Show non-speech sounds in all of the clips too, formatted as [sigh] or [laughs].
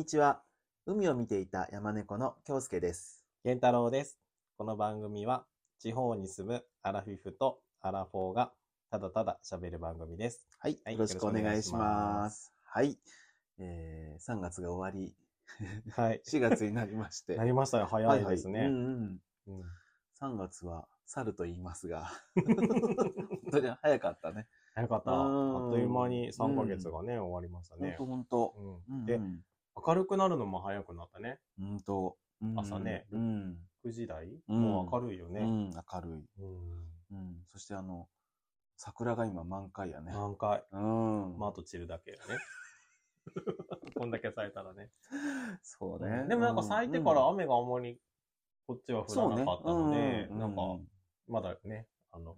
にちは。海を見ていた山猫の京介です。健太郎です。この番組は地方に住むアラフィフとアラフォーがただただ喋る番組です。はい。はいよろしくお願いしま。ますはい。えー、3月が終わり、はい。[laughs] 4月になりまして。なりましたよ。早いですね。はいはいうんうん。うん3月は猿と言いますが、本当に早かったね。早かった。うんあっという間に3ヶ月がね、終わりましたね。ほんとうん。で、うん明るくなるのも早くなったね。うん。と。うん朝ねうん。9時台、うんもう明るいよね。うん、明るい。うんうん。そしてあの、桜が今満開やね。満開。うん。まあ、あと散るだけよね。[laughs] こんだけ咲いたらね。そうね。でもなんか咲いてから雨があんまりこっちは降らなかったので、ねなんかうんまだね、あの、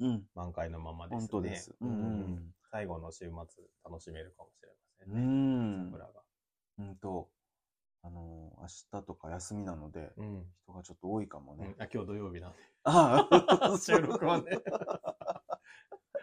うん。満開のままですね。本当です。ううんん。最後の週末楽しめるかもしれませうんね。ん。桜が。うんと、あの、明日とか休みなので、うん。人がちょっと多いかもうんね。あ今日土曜日なんで。ああ [laughs] 収録はね。[laughs]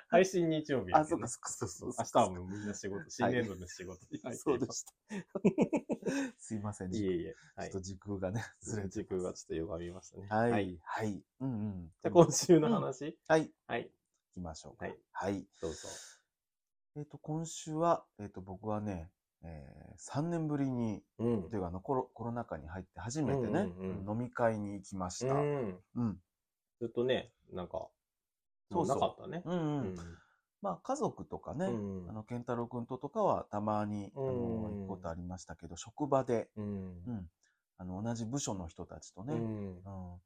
配信日曜日だあ、けどねそうか、そうか、そうそうそう。明日はもうみんな仕事、新年度の仕事に入ってそういまでした。[laughs] すいません、ちいえいえ。はいょっと。時空がね、ずれて時空がちょっと歪みましたね。はい、はい。うんうん。じゃあ今週の話、はい、行はい。きましょうか。はい。はい。どうぞ。えっと、今週は、えっと、僕はね、えー、3年ぶりに、うんというか、コロコロナ禍に入って初めてね、うんうんう飲み会に行きました。うん。うん。ずっとね、なんか、そうそうなかったね。うん、うん。うんまあ、家族とかね、うんあの、健太郎くんととかはたまに、あの、うん行くことありましたけど、職場で、うんうん。あの、同じ部署の人たちとね、ううん、んあの、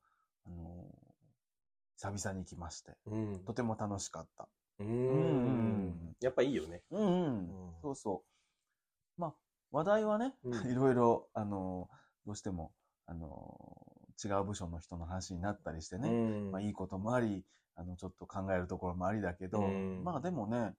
久々に行きまして、うんとても楽しかった。ううんんやっぱいいよね。うん、うん、うんそうそう。まあ、話題はね、うん。[laughs] いろいろ、あの、どうしても、あの、違う部署の人の話になったりしてね、うん。まあ、いいこともあり、あの、ちょっと考えるところもありだけど、うん。まあでもね、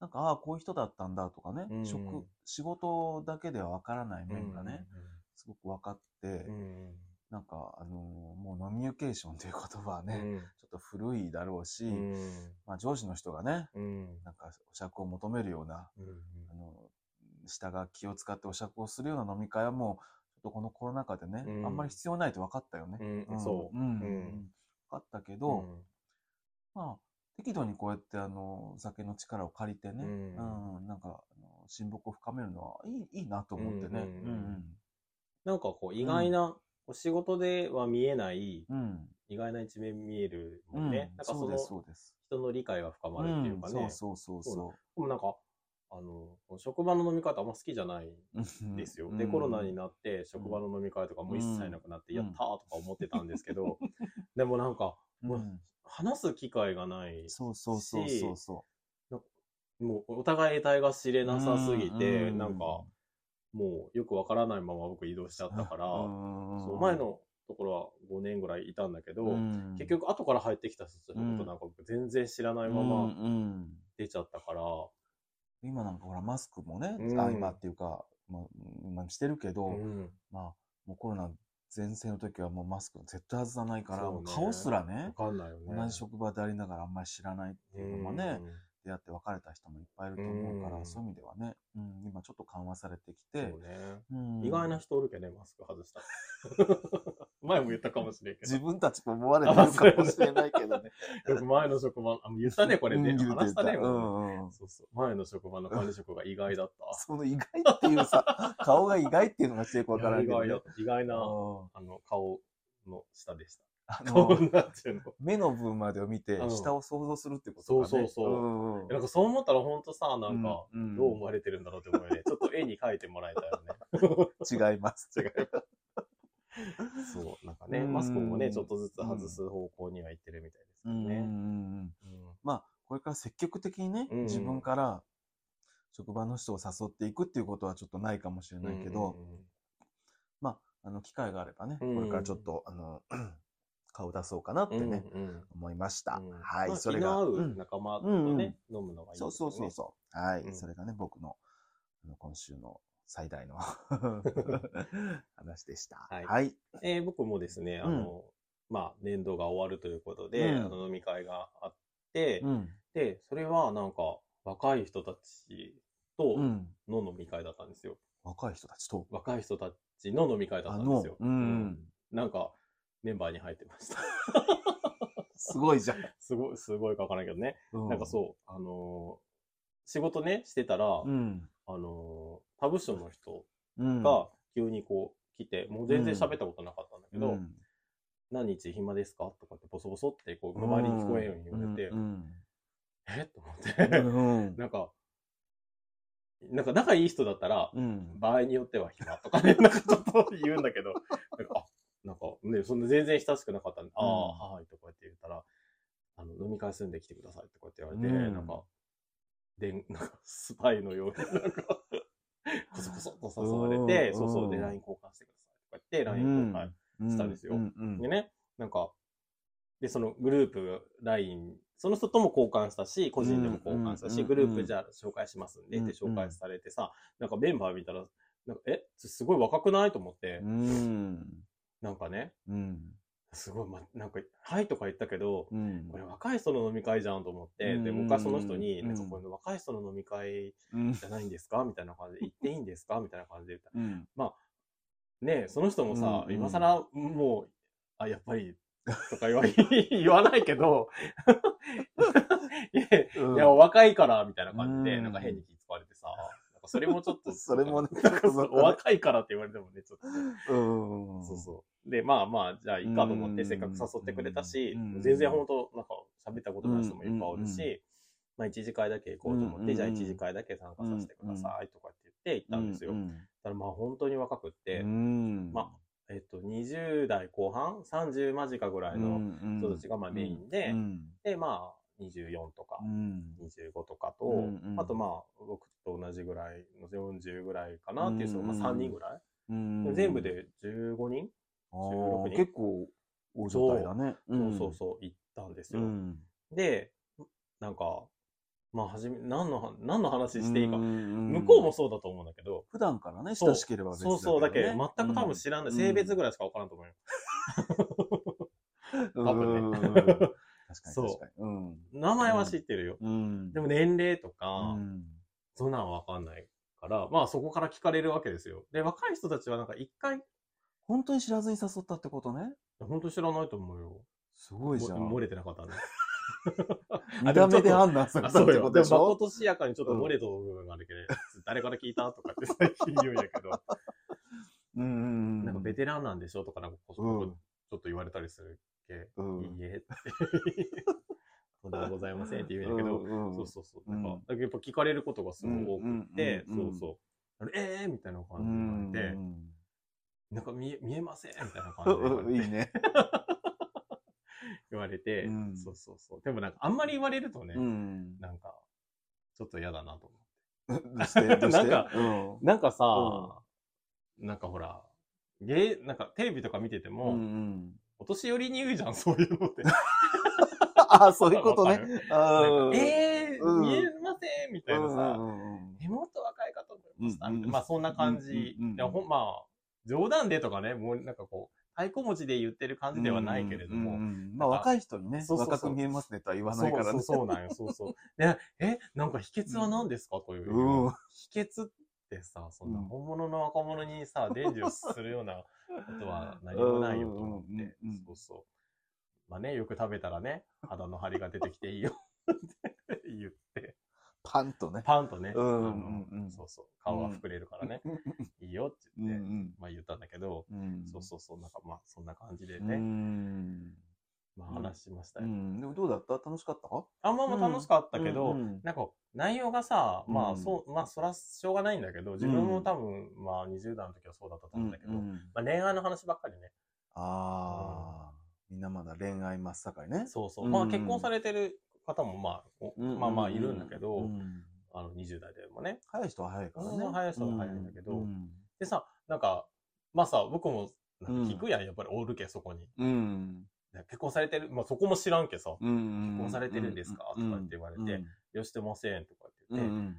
なんか、ああ、こういう人だったんだとかね、うん。職、仕事だけではわからない面がね、すごく分かって、うん。なんか、あのもうノミュニケーションという言葉はね、うん。ちょっと古いだろうし、うん。まあ上司の人がね、うん。なんかお酌を求めるような、うん。あの、下が気を使ってお酌をするような飲み会はもう、ちょっとこのコロナ禍でね、うんあんまり必要ないと分かったよね。うんそううん。うんうん分かったけど、まあ、適度にこうやってあの、お酒の力を借りてね、ううんん、なんか、あの親睦を深めるのはいい、いいなと思ってね。ううんん、なんかこう意外な、お仕事では見えないうん。うん。意外な一面見えるもうんんね。なんかその。人の理解が深まるっていうかね。んそうそうそうそでもなんか、あの、職場の飲み会ってあんま好きじゃないんう。うんですよ。で、コロナになって、職場の飲み会とかも一切なくなって、うんやったーとか思ってたんですけど、[laughs] でもなんか、うん、もう話す機会がない。そうそうそうそうそもうお互い得体が知れう。なさすぎて、うなんか、もうよくわからないまま僕移動しちゃったから、うんそう前のところは5年ぐらいいたんだけど、うん結局後から入ってきた人のことなんか僕全然知らないまうんまうん出ちゃったから、今なんかほら、マスクもね、うんあ今っていうか、まあ、今してるけど、うんまあ、もうコロナ前世の時はもうマスク絶対外さないから、そうね顔すらわね、かんないよね。同じ職場でありながらあんまり知らないっていうのもね、出会って別れた人もいっぱいいると思うから、うんそういう意味ではね、うん、今ちょっと緩和されてきうん、てそう、ね。うん意外な人おるけどね、マスク外した。前も言ったかもしれんけど。自分たちも思われてるかもしれないけどね。[laughs] よく前の職場、あ、言ったね、これね。話したね、うんうん。そうそう。前の職場の管理職が意外だった。[laughs] その意外っていうさ、[laughs] 顔が意外っていうのがしてよくわからんけど、ね意外。意外な、うんあの、顔の下でした。あ顔の。目の分までを見てう、ん下を想像するってことそうかね。そうそううんうんなんかそう思ったらほんとさ、なんか、うんどう思われてるんだろうって思うよね。ちょっと絵に描いてもらえたよね。違います。違い [laughs] そう、なんかね、うん。マスクもね、ちょっとずつ外す方向には行ってるみたいですけどね。まあ、これから積極的にね、うん。自分から職場の人を誘っていくっていうことはちょっとないかもしれないけど、まあ、あの、機会があればね、うん。これからちょっと、あの、[clears throat] 顔出そうかなってね、思いました。うん。はい、まあそれが。仲間とね、飲むのがいいね。そうそうそう。はい、うん。それがね、僕の今週の最大の [laughs] 話でした。はいはい。えー僕もですね、あの、まあ、年度が終わるということで、うんあの飲み会があって、うん。で、それはなんか、若い人たちとうん。の飲み会だったんですよ。若い人たちと？若い人たちの飲み会だったんですよ。うんなんか、メンバーに入ってました。[laughs] すごいじゃん。[laughs] すごい、すごいかわからないけどね。なんかそう、あのー仕事ね、してたら、うん。あのー他部署の人うん。が急にこう来て、もう全然喋ったことなかったんだけど、うん。何日暇ですか？とかってボソボソってこう周りに聞こえんように言われて、うん。え？と思って、うん。[laughs] なんか、なんか仲いい人だったら、うん。場合によっては暇。とかね、[laughs] なんかちょっと言うんだけど、なんか、あ、なんかね、そんな全然親しくなかったんで、ああ、はい、とかって言ったら、あの、飲み会するんで来てくださいとかって言われて、うん。なんか、で、なんか、スパイのように、なんか、[laughs] こそこそと誘われて、うん。そうそう、で、うん。LINE 交換してくださいとか言って、LINE 交換したんですよ。でね、なんか、で、そのグループ LINE、その人とも交換したし、個人でも交換したし、うん。グループじゃあ紹介しますんでって紹介されてさ、なんかメンバー見たら、なんか、え、すごい若くないと思って、うん。なんかね、うん。すごい、ま、なんか、はいとか言ったけど、うん。これ若い人の飲み会じゃんと思って、で、うん。僕はその人に、うん。なんかこれ若い人の飲み会うん。じゃないんですかみたいな感じで、行っていいんですかみたいな感じで言ったらうん。ねえ、その人もさ、うん今更もう、あ、やっぱり、とか言わ [laughs] 言わないけど、[laughs] いやいや、若いから、みたいな感じで、うん。なんか変に気使われてさ、かそれもちょっと、[laughs] それもね [laughs] お若いからって言われてもね、ちょっと、うん。そうそう。で、まあまあ、じゃあいいかと思って、うん。せっかく誘ってくれたしうん、全然本当なんか喋ったことない人もいっぱいおるうん。し、まあ一次会だけ行こうと思って、うん。じゃあ一次会だけ参加させてくださいとかって言って行ったんですよ。うん。ただまあ本当に若くって、うん。まえっと、20代後半 ?30 間近ぐらいの人たちがまあメインで、うん。で、まあ、24とかう、ん。25とかと、うんうんあとまあ、僕と同じぐらいの40ぐらいかなっていう人が、うんうんまあ3人ぐらい、うん全部で15人、あ16人ー結構大所帯だね。そうそうそう、行ったんですよ。うん。で、なんか、まあ、はじめ、何のは、何の話していいか、向向こうもそうだと思うんだけど、普段からね、そう親しければ別そうそう、だけ全く多分知らない、性別ぐらいしか分からんと思うよ。多 [laughs] 多分ね確かにそう確かに。うん。名前は知ってるよ。うん。でも年齢とうか、ん、そんなんわかんないから、まあそこから聞かれるわけですよ。で、若い人たちはなんか一回、本当に知らずに誘ったってことね？本当知らないと思うよ。すごいじゃん。も漏れてなかったね。[laughs] 見た目で判断されあ、たってそうよ。でも、まことしやかにちょっと漏れとる部分があるけど、誰から聞いたとかって最近言うんやけど、うんうんうん。なんかベテランなんでしょとかなんかこそこそちょっと言われたりするけ、うんいいえって。[laughs] とんでもございませんって言うんやけど、うんうんそうそうそう。うんなんか、やっぱ聞かれることがすごい多くって、うんうんうんうんそうそう。あれえーみたいなう感じで言わんれて、うんなんか見え見えませんみたいな感じで言われて。[laughs] いいね。言われて、うんそうそうそう。でもなんかあんまり言われるとね、うん。なんか、ちょっと嫌だなと思って。どうしてどうして？[laughs] なんかうんなんかさ、なんかほら、ゲー、なんかテレビとか見てても、うんうん。お年寄りに言うじゃん、そういうのって。[laughs] ああ、そういうことねわかる。あなんーかえー、うん見えませんみたいなさ、うんうんうんえ、もっと若いかと思いました。うんうんまあそんな感じ。うんうんほんまあ、冗談でとかね、もうなんかこう、太鼓持ちで言ってる感じではないけれども、うんうんうんまあ若い人にね、そうそうそう若く見えますねとは言わないからね。そうそうなんよ、そうそう。で、[laughs] え、なんか秘訣は何ですかという。うん秘訣ってさ、そんなうん本物の若者にさ、伝授するようなことは何もないよと思って。うんうんうんうん。そうそう。まあね、よく食べたらね、肌の張りが出てきていいよって。言って、パンとね。パンとね、うんうんあうん。のそうそう、顔が膨れるからね、いいよってうんう言って、んまあ言ったんだけど、うん。そうそうそう、なんかまあそんな感じでうね、んまあ話しましたよ。うん。でもどうだった？楽しかった？あんまあまあ楽しかったけど、うんうんなんか内容がさ、まうんあそう、まあそらしょうがないんだけど、自分も多分、まあ20代の時はそうだったと思うんだけど、うんまあ恋愛の話ばっかりね。ああ、みんなまだ恋愛真っ盛りね。そうそう。うんまあ結婚されてる方もまあ、まあまあいるんだけど、うんあの20代でもね。早い人は早いからね。うん早い人は早いんだけどうんでさ、なんか、まあさ、僕も聞くやん、やっぱりおるけ、そこに。うん。で結婚されてる、まあそこも知らんけさ、うん。結婚されてるんですか？とかって言われてよしてませんとかってうん。言って、うん。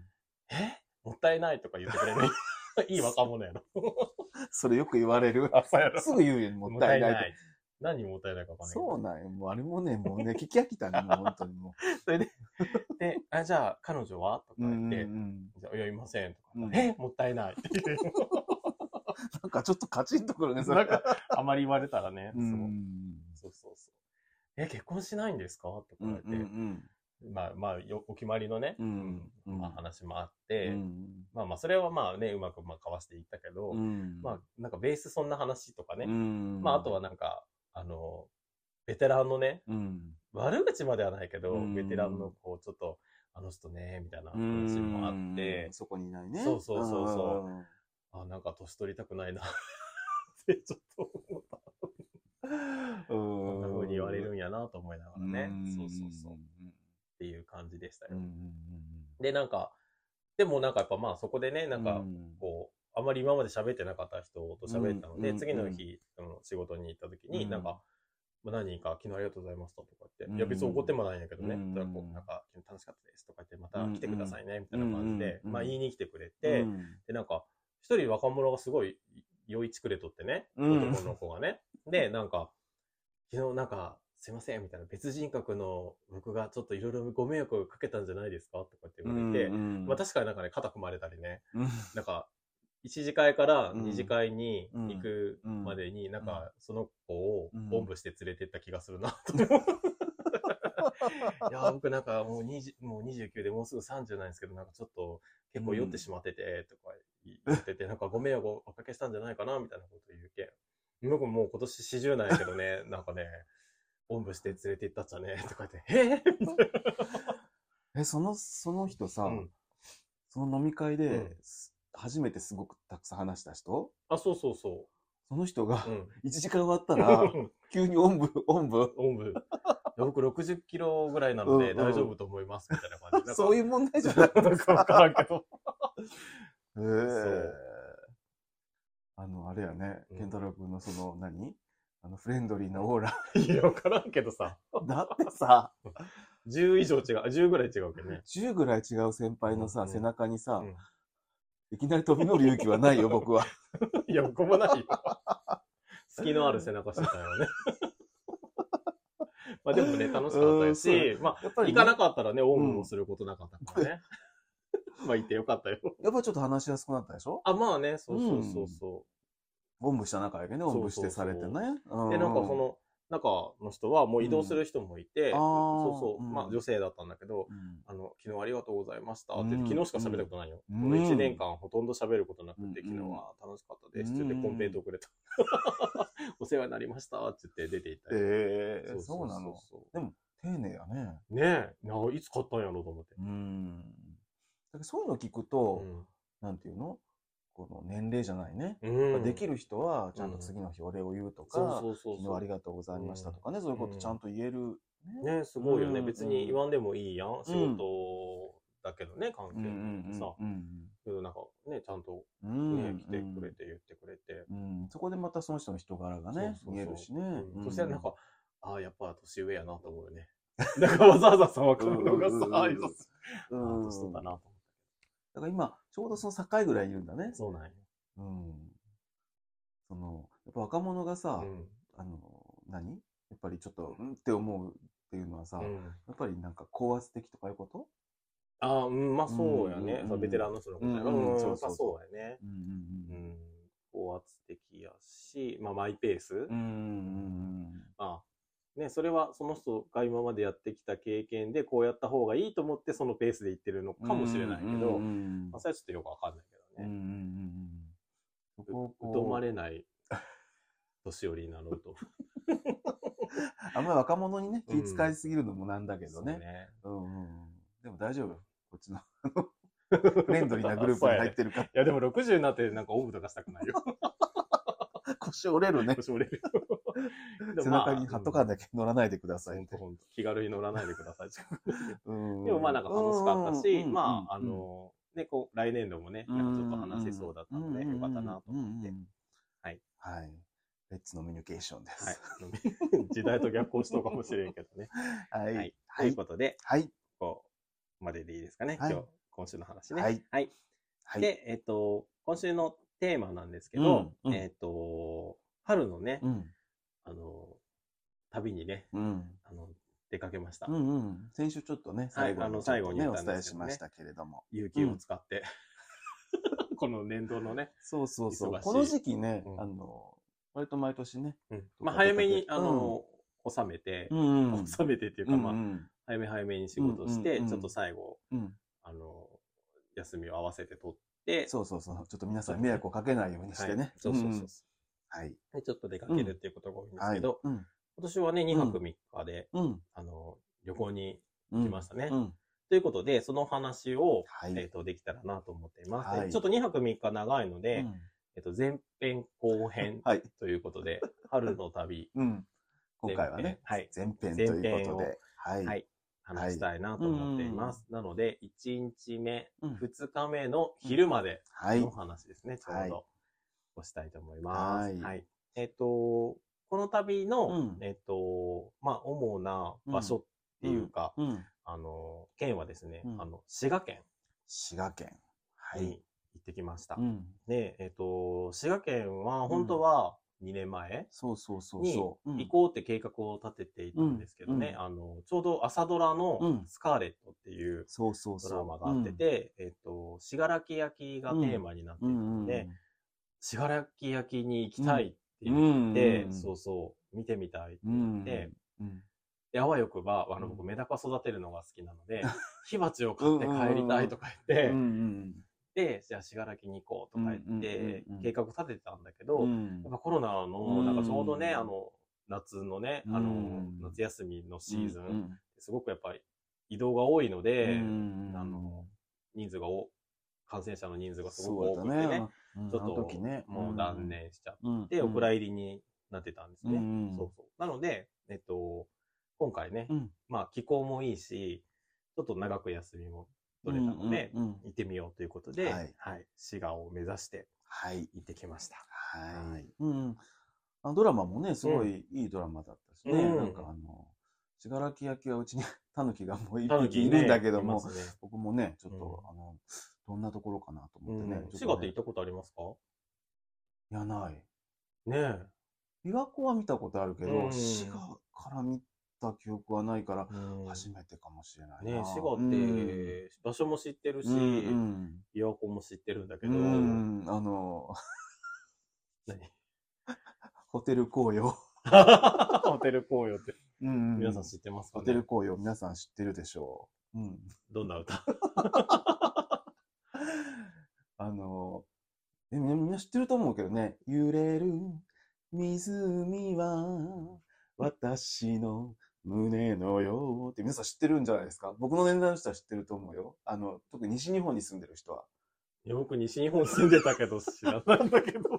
え？もったいないとか言ってくれる。[laughs] いい若者やろ。[laughs] それよく言われる。[laughs] すぐ言うよ、もったいないって。い。何もったいないかわかんない。そうなんよ。もうあれもね、もうね、聞き飽きたね、もう本当にもそれで、で、あ、じゃあ、彼女は？とかうん言って、うんじゃあ、いや、いません。とか、うんえ、もったいない。なんかちょっとカチンとくるね、それ。なんか、あまり言われたらね、うんそうそうそう。え、結婚しないんですか？とかうん言って、うんまあまあよ、お決まりのね、うんうん。まあ話もあっうて、ん。まあまあ、それはまあね、うまくまあ交わしていったけど、うん。まあ、なんかベースそんな話とかね、うんまあ、あとはなんか、あの、ベテランのね、うん。悪口まではないけど、うん。ベテランのこう、ちょっと、あの人ね、みたいな話もあって。うん、そこにいないね。そうそうそうそう。あ、なんか年取りたくないな。[laughs] ってちょっと。[laughs] ここんな風に言われるんやなと思いながらね。ん。そうそうそう。っていう感じでしたよ。で、なんか、でもなんかやっぱまあそこでね、なんか、うん。こう、あまり今まで喋ってなかった人と喋ったので、うん次の日、その仕事に行った時に、うん。なんか、まあ何人か昨日ありがとうございましたとか言って、うんいや別に怒ってもないんやけどね、うんだからこうなんか、昨日楽しかったですとか言って、また来てくださいね、みたいな感じで、うん。まあ言いに来てくれて、うん。で、なんか、一人若者がすごい酔いちくれとってね、うん。男の子がね。で、なんか、昨日なんか、すいません、みたいな、別人格の僕がちょっといろいろご迷惑をかけたんじゃないですかとかって言われて、うんまあ確かになんかね、肩組まれたりね、うん。なんか、一次会からうん。二次会に行くうんまでに、なんか、その子をうんおんぶして連れてった気がするな、と。[laughs] いやー、僕なんかもう20もう29でもうすぐ30なんですけど、なんかちょっと結構酔ってしまってて、とか言ってて、なんかご迷惑をおかけしたんじゃないかな、みたいなこと言うけん。僕もう今年40なんやけどね、[laughs] なんかね、おんぶして連れて行ったっちゃね、とか言って、えー、みたいえ、その、その人さな。うん。その飲み会でうん、初めてすごくたくさん話した人？あ、そうそうそその人がう。うん。1時間終わったら、[laughs] 急におんぶ、おんぶ。おんぶ。いや僕60キロぐらいなので大丈夫と思います、みたいな感じ。そういうう問題じゃないなんかわからんけど。へえうあの、あれやね、うん健太郎君のその、何？あの、フレンドリーなオーラ。[laughs] いや、わからんけどさ。だってさ、[laughs] 10以上違う、あ10ぐらい違うわけね。10ぐらい違う先輩のさ、うん背中にさ、うんいきなり飛び乗る勇気はないよ、[laughs] 僕は。いや、僕もないよ。隙のある背中してたよね。まあでもね、楽しかったし、まあ、やっぱり、ね、行かなかったらね、オウムもすることなかったからね。[laughs] まあ行ってよかったよ。やっぱりちょっと話しやすくなったでしょ？あ、まあね、そうそうそうそおんぶした中やけね、おんぶしてされてね。う。で、なんかその、中の人はもう移動する人もいて、うんそうそう、うんまあ女性だったんだけど、うん、あの、昨日ありがとうございましたって、うん昨日しか喋ったことないよ。うんこの1年間ほとんど喋ることなくて、うん昨日は楽しかったですってうん言ってコンペイトくれた。[laughs] お世話になりましたって言って出て行ったよ。ええそうなの。そうでも、丁寧やね。ねえ、ないつ買ったんやろうと思って。うん。そういうの聞くと、うん。なんていうの？この年齢じゃないね。うん。できる人は、ちゃんと次の日お礼を言うとか、そうそうそうそう。昨日ありがとうございましたとかね、そういうことちゃんと言える。ね。すごいよね。うん別に言わんでもいいやん。仕事だけどね、関係ってさ。うんけどなんかね、ちゃんとうんね、うん。来てくれて言ってくれて。うん、そこでまたその人の人柄がね、見えるしね。そしてなんか、ああ、やっぱ年上やなと思うよね。[laughs] なんかわざわざさ、若者がさ、うん挨拶。うん、年取ったなとだから今、ちょうどその境ぐらいにいるんだね。そうなんよ。うん。その、やっぱ若者がさ、うんあの、何？やっぱりちょっと、うんって思うっていうのはさ、うんやっぱりなんか高圧的とかいうこと？ああ、うん、まあそうやね。うんベテランの人のことやうんうんうん、そうそうそうやね。うんうん。高圧的やし、まあマイペース。うんうん。うんうんまあ、ね、それはその人が今までやってきた経験でこうやった方がいいと思ってそのペースでいってるのかもしれないけど、まあ、それはちょっとよくわかんないけどね。うんうんうんう疎まれない年寄りになろうと。[laughs] あんまり若者にね、うん気遣いすぎるのもなんだけどね。そうね。うんうんうんでも大丈夫よ。こっちのフレンドリーなグループに入ってるか [laughs] いやでも60になってなんかオウムとかしたくないよ。ら。[laughs] 腰折れるね。腰折れる。[laughs] 背中に貼っとかななきゃ乗らないでください気軽に乗らないでください。うん [laughs] でもまあなんか楽しかったし、うんまああ、うんの、ね、こう来年度もね、なんかちょっと話せそうだったので、よかったなと思って。はい。はい。レッツノミニケーションではいす。。[laughs] 時代と逆行しとうかもしれんけどね。はい。はい。とはいいう。ことで、はい。ここまででいいですかね？はい今日、今週の話ね。はい。はい。はい。で、えっと、今週のテーマなんですけど、えっと、春のね、うん。あの、旅にね、うん。あの、出かけました。うんうん。先週ちょっとね、最後あの最後に言お伝えったんですけどねしましたけれども。有給を使って、[laughs] この年度のね、そうそうそう。忙しいこの時期ね、うんあの、割と毎年ね。まあ早めに、うんあの、収めて、うんうん。収めてっていうか、まあ、うん早め早めに仕事して、うんうんうんちょっと最後、うんうん。あの、休みを合わせて取って、そうそうそう。ちょっと皆さん迷惑をかけないようにしてね。はいそうそうそう。んはい。でちょっと出かけるっていうことが多いんですはい。けど、うん。今年はね、2泊3日で、うん。あの、旅行にうん。来ましたね。うん。ということで、その話を、はい。えっ、と、できたらなと思っています。はいでちょっと2泊3日長いので、うんえっと、前編後編 [laughs] はい。ということで、春の旅、[laughs] うん。今回はね、はい前編ということで、はい。はい、話したいなと思っています。なので、1日目、うん2日目の昼まではいの。話ですね、ちょはいうど、をしたいと思います。はいはい。えっ、と、この旅の、うんえっ、と、まあ、主な場所っていうか、うん。あの、県はですね、うんあの、滋賀県滋賀県。はいに。行ってきました。うん。で、えっ、と、滋賀県は、本当は2年前そうそうそうに行こうって計画を立てていたんですけどね、うんあの、ちょうど朝ドラうのんスカーレットっていうそうそうそう。ドラマがあってて、えっ、と、しがらき焼きがテーマになっていうん、るうんので、しがらき焼きに行きたいってうん、言って、うん。そうそう、見てみたいってうん。言って、うん、であわよくば、あの、うん僕、メダカ育てるのが好きなので、[laughs] 火鉢を買って帰りたいとか言って、で、じゃあ、しがらきに行こうとか言って計画立ててたんだけど、うん。やっぱコロナの、なんかちょうどね、うん。あの、夏のね、あのうん、夏休みのシーズン、うんすごくやっぱり移動が多いので、うんあの、人数がお、感染者の人数がすそごく多くてね、ちょっともう断念しちゃっうん。て、お蔵入りになってたんですね。うん。そうそう。なので、えっと、今回ね、うん。まあ気候もいいし、ちょっと長く休みも取れたので、行ってみようということで、はい。滋賀を目指してはい。行ってきました。ははい。い。うん。あドラマもね、すごいいいドラマだったしね。うん。なんかあの、信楽焼きはうちにタヌキがもう一匹いるんだけども僕もね、ちょっと、うん。あの、どんなところかなと思ってね。滋賀って行ったことありますか？いや、ない。ね琵琶湖は見たことあるけど、うん。滋賀から見た記憶はないから初めてかもしれないな。ね滋賀っうん。て、場所も知ってるし、琵琶湖も知ってるんだけど、うん、あの、何？ホテル紅葉。[laughs] ホテル紅葉って、うん。皆さん知ってますかね？ホテル紅葉、皆さん知ってるでしょう。うん。どんな歌？あの、えみんな知ってると思うけどね。揺れる湖は私の胸のようって皆さん知ってるんじゃないですか？僕の年代の人は知ってると思うよ。あの、特に西日本に住んでる人は。いや僕西日本住んでたけど知らないんだけど [laughs] な。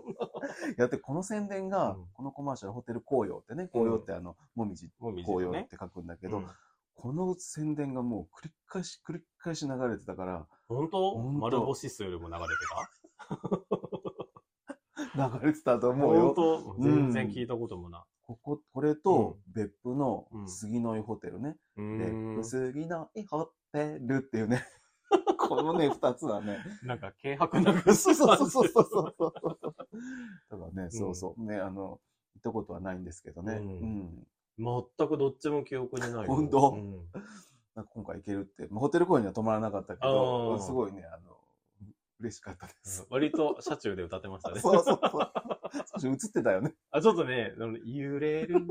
だってこの宣伝が、うんこのコマーシャルホテル紅葉ってね、紅葉ってあの、もみじ紅葉っ。て書くんだけど、うんこの宣伝がもう繰り返し繰り返し流れてたから、本当？丸星数も流れてた？[laughs] 流れてたと思うよ。本当？うん全然聞いたこともなここ、これと別府のうん杉の井ホテルね。い。うん府杉の井ホテルっていうね。[laughs] このね、二つはね。なんか、軽薄な感じそうそうそうそうそうそう。だからね、そうそう。ね、あの、行ったことはないんですけどね。ううんん。全くどっちも記憶にないよ。本当？うんなんか今回行けるって、まあホテル公演には泊まらなかったけどすごいね、あの、嬉しかったです。割と車中で歌ってましたね。そうそうそう。少し映ってたよね。あ、ちょっとね、揺れる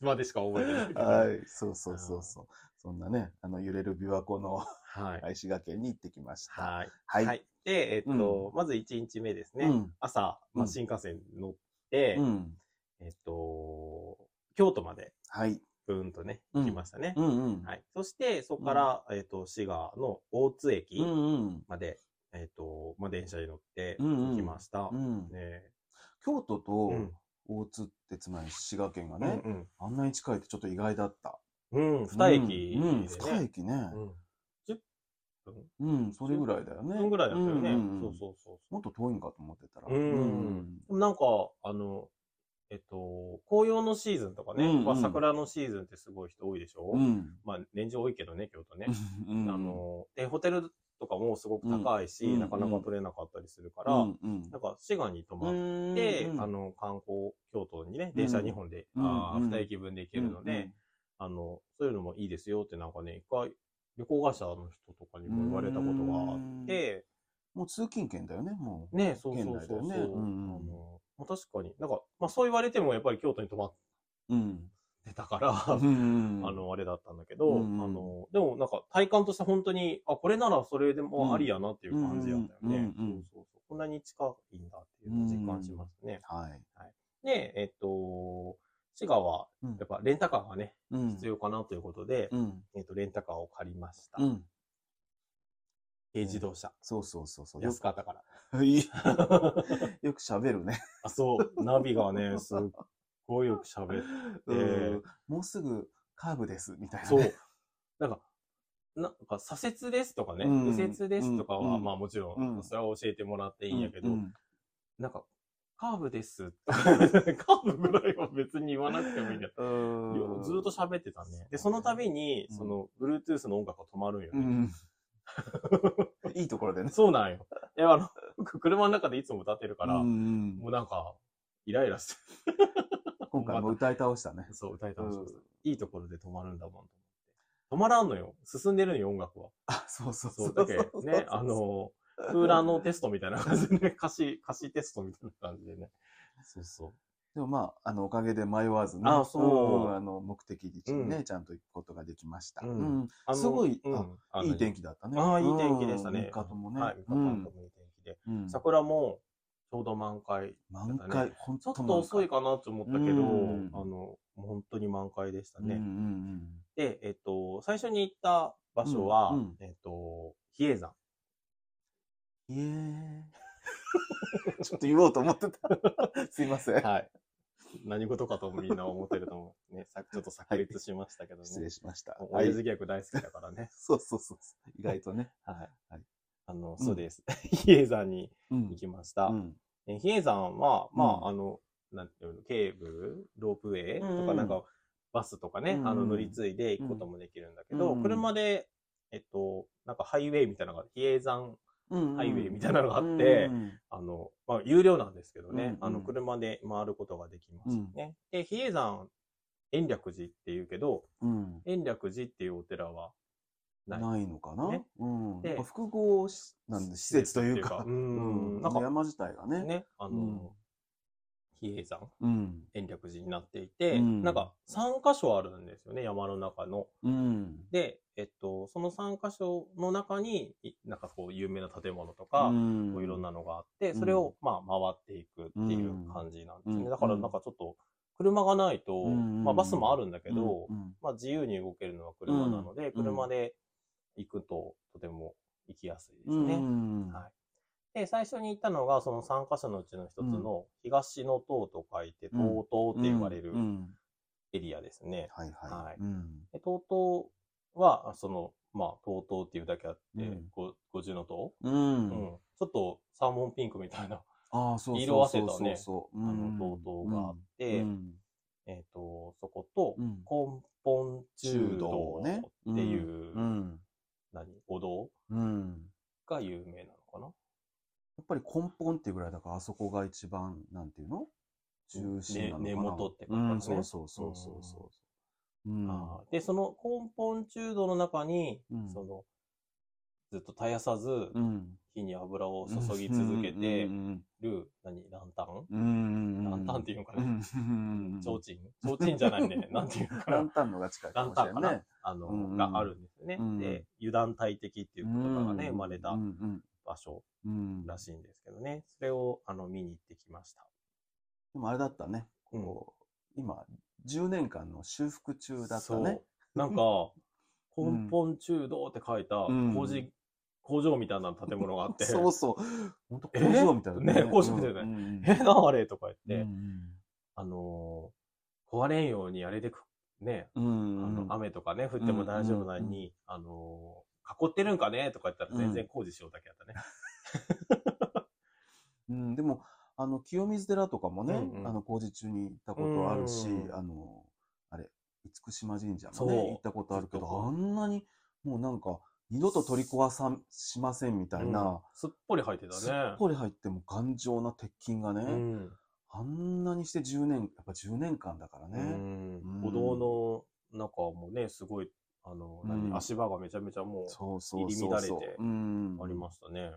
までしか覚えてない。はい。そうそうそうそう。そんなね、あの、揺れる琵琶湖のはい。愛滋賀県に行ってきました。はい。はい。で、えっと、まず1日目ですね。うん。朝、まあ、うん新幹線乗って、うん。えっと、京都まで、はい。ブーンとね、うん行きましたね。うんうん。はい。そして、そこから、えっと、滋賀の大津駅うんうん。まで、えっと、まあ、電車に乗ってうんうん行きました。うん。ね京都とうん大津ってつまり滋賀県がね、うんあんなに近いってちょっと意外だった。うん。うん、二駅でね。うん、二駅ね。うん。10分？うん、それぐらいだよね。分ぐらいだったよね。うんうんそうそうそうもっと遠いんかと思ってたら。うんなんか、あの、えっと、紅葉のシーズンとかね、うんうん。まあ、桜のシーズンってすごい人多いでしょ、うん。まあ、年中多いけどね、京都ね。うん。あの、で、ホテルとかもすごく高いし、うん。なかなか取れなかったりするから、うん、うん。なんか、滋賀に泊まっうん。て、うん。あの、観光、京都にね、電車2本で、うん。ああ、うん。2駅分で行けるので、あの、そういうのもいいですよってなんかね、一回、旅行会社の人とかにも言われたことがあって、もう通勤圏だよね、もう。ね、そうそう県内だそう。そう。よね。うんうん。あの、まあ、確かに、なんか、まあそう言われてもやっぱり京都に泊まっうん。てたから、うん [laughs] あ、の、あれだったんだけど、うんあの、でもなんか体感として本当に、あ、これならそれでもありやなっていう感じやったよね。そうそうそう。こんなに近いんだっていうのを実感しますね。はい。で、えっと、滋賀は、うんやっぱレンタカーがね、うん必要かなということで、うん。えっと、レンタカーを借りました。うん。軽自動車。そうそうそうそう。よ安かったから。く、い [laughs] いよく喋るね。あ、そう、ナビがね、[laughs] すっごいよく喋って、うんもうすぐカーブです、みたいなそうね。。なんか、なんか左折ですとかね、うん右折ですとかは、うんまあもちろうんん、それは教えてもらっていいんやけど、うんなんか、カーブです。[laughs] カーブぐらいは別に言わなくてもいいんだずーっと喋ってたね。で、その度に、うんその、Bluetooth の音楽が止まるんよね。うん。いいところでね。そうなんよ。いや、あの、僕車の中でいつも歌ってるから、うんもうなんか、イライラして、[laughs] 今回も歌い倒したね。[laughs] そう、歌い倒しましたうんいいところで止まるんだもん。止まらんのよ。進んでるのよ、音楽は。あ、そうそうそう、だけそうね、あ、の、空欄のテストみたいな感じでね、歌詞、歌詞テストみたいな感じでね。そうそでもまあ、あの、おかげで迷わずね。あそうんあの、目的地にね、うんちゃんと行くことができました。ううんん。あのすごい、うんあいい天気だったね。ああ、いい天気でしたね。うん三日ともね。はい、3日ともいい天気で。うん桜もちょうど満開。満開、ちょっとと遅いかかなと思ったけど、うんあの、本当に満開でしたね。で、えっと、最初に行った場所は、えっと、比叡山。うん。[laughs] ちょっと言おうと思ってた。[laughs] すいません。はい。何事かとみんな思ってると思う。ね、さ [laughs] ちょっと炸裂しましたけどね。失礼しました。親父ギャグ大好きだからね。そうそうそう。意外とね。はい。はいあの、んそうです。比叡山にうん行きました。比叡山は、まあ、うんあの、なんていうの、ケーブル、ロープウェイとうんか、なんか、バスとかね、うんあの、乗り継いで行くこともできるんだけど、うん車で、えっと、なんかハイウェイみたいなのが、比叡山、うんハイウェイみたいなのがあってうんあの、まあ、有料なんですけどね、うんあの、車で回ることができます。ね。で、比叡山、延暦寺っていうけど、うん。延暦寺っていうお寺はない。ないのかな？ね。複合しなんで施設というか。うん。うん。なんか山自体がね。ね、あの、うん比叡山、うん。延暦寺になっていて、うん。なんか3箇所あるんですよね、山の中の。うん。で、えっと、その3箇所の中に、いなんかこう、有名な建物とか、うん。こういろんなのがあって、それを、まあ、回っていくっていう感じなんですね。うん。だから、なんかちょっと、車がないと、うんまあ、バスもあるんだけど、うんまあ、自由に動けるのは車なので、うん。車で行くと、とても行きやすいですうんね。うん。はいで、最初に行ったのが、その3カ所のうちの一つの、東の塔と書いて、うん。東塔って言われるうん。エリアですね。はいはい。で、東塔は、その、まあ、東塔っていうだけあって、五重の塔、ううん。ん。ちょっとサーモンピンクみたいな、ああ、そうそう色あせたね。そう。あの、東塔があって、うん。えっ、と、そこと、うん。根本中道ねっていう、うん。何？お堂うん。が有名なのかな？ぱり根本っていうぐらいだから、あそこが一番、なんていうの？中心なのかな。ね根元ってことうん、ねそうそうそうそうそう。うん。あーで、その根本中道の中に、うんその、ずっと絶やさず、うん。火に油を注ぎ続けてうんる、何、ランタン？うんうん。ランタンっていうのかな？うんうん提灯？提灯じゃないね。[laughs] なんていうのかな？ランタンのが近いかランもしタンかな？れんね。あの、うんうんがあるんですよね。うんで、油断大敵っていう言葉がね、生まれたうんうん場所うん。らしいんですけどね。それを、あの、見に行ってきました。でもあれだったね。うん。こう今、10年間の修復中だったね。なんか、[laughs] うん。根本中道って書いたうん。工事、工場みたいな建物があって、そうそう。本当工え場みたいなね。工場みたいだうんうんえ、なあれ？とか言って、うんあのー壊れんようにあれでく、ね、あの、雨とかね、降っても大丈夫なように、あのー囲ってるんかね？とか言ったら全然工事しようだけやったね。[laughs] うん、でも、あの、清水寺とかもね、うんうん。あの、工事中に行ったことあるし、うんあの、あれ、厳島神社もね、行ったことあるけど、あんなに、もうなんか、二度と取り壊さしませんみたいうん。な、すっぽり入ってたね。すっぽり入っても頑丈な鉄筋がね、うん。あんなにして10年、やっぱ10年間だからうね。ん。うん。歩道の中もね、すごい、あの、うん何、足場がめちゃめちゃもう、入り。乱れてうん。ありましたね。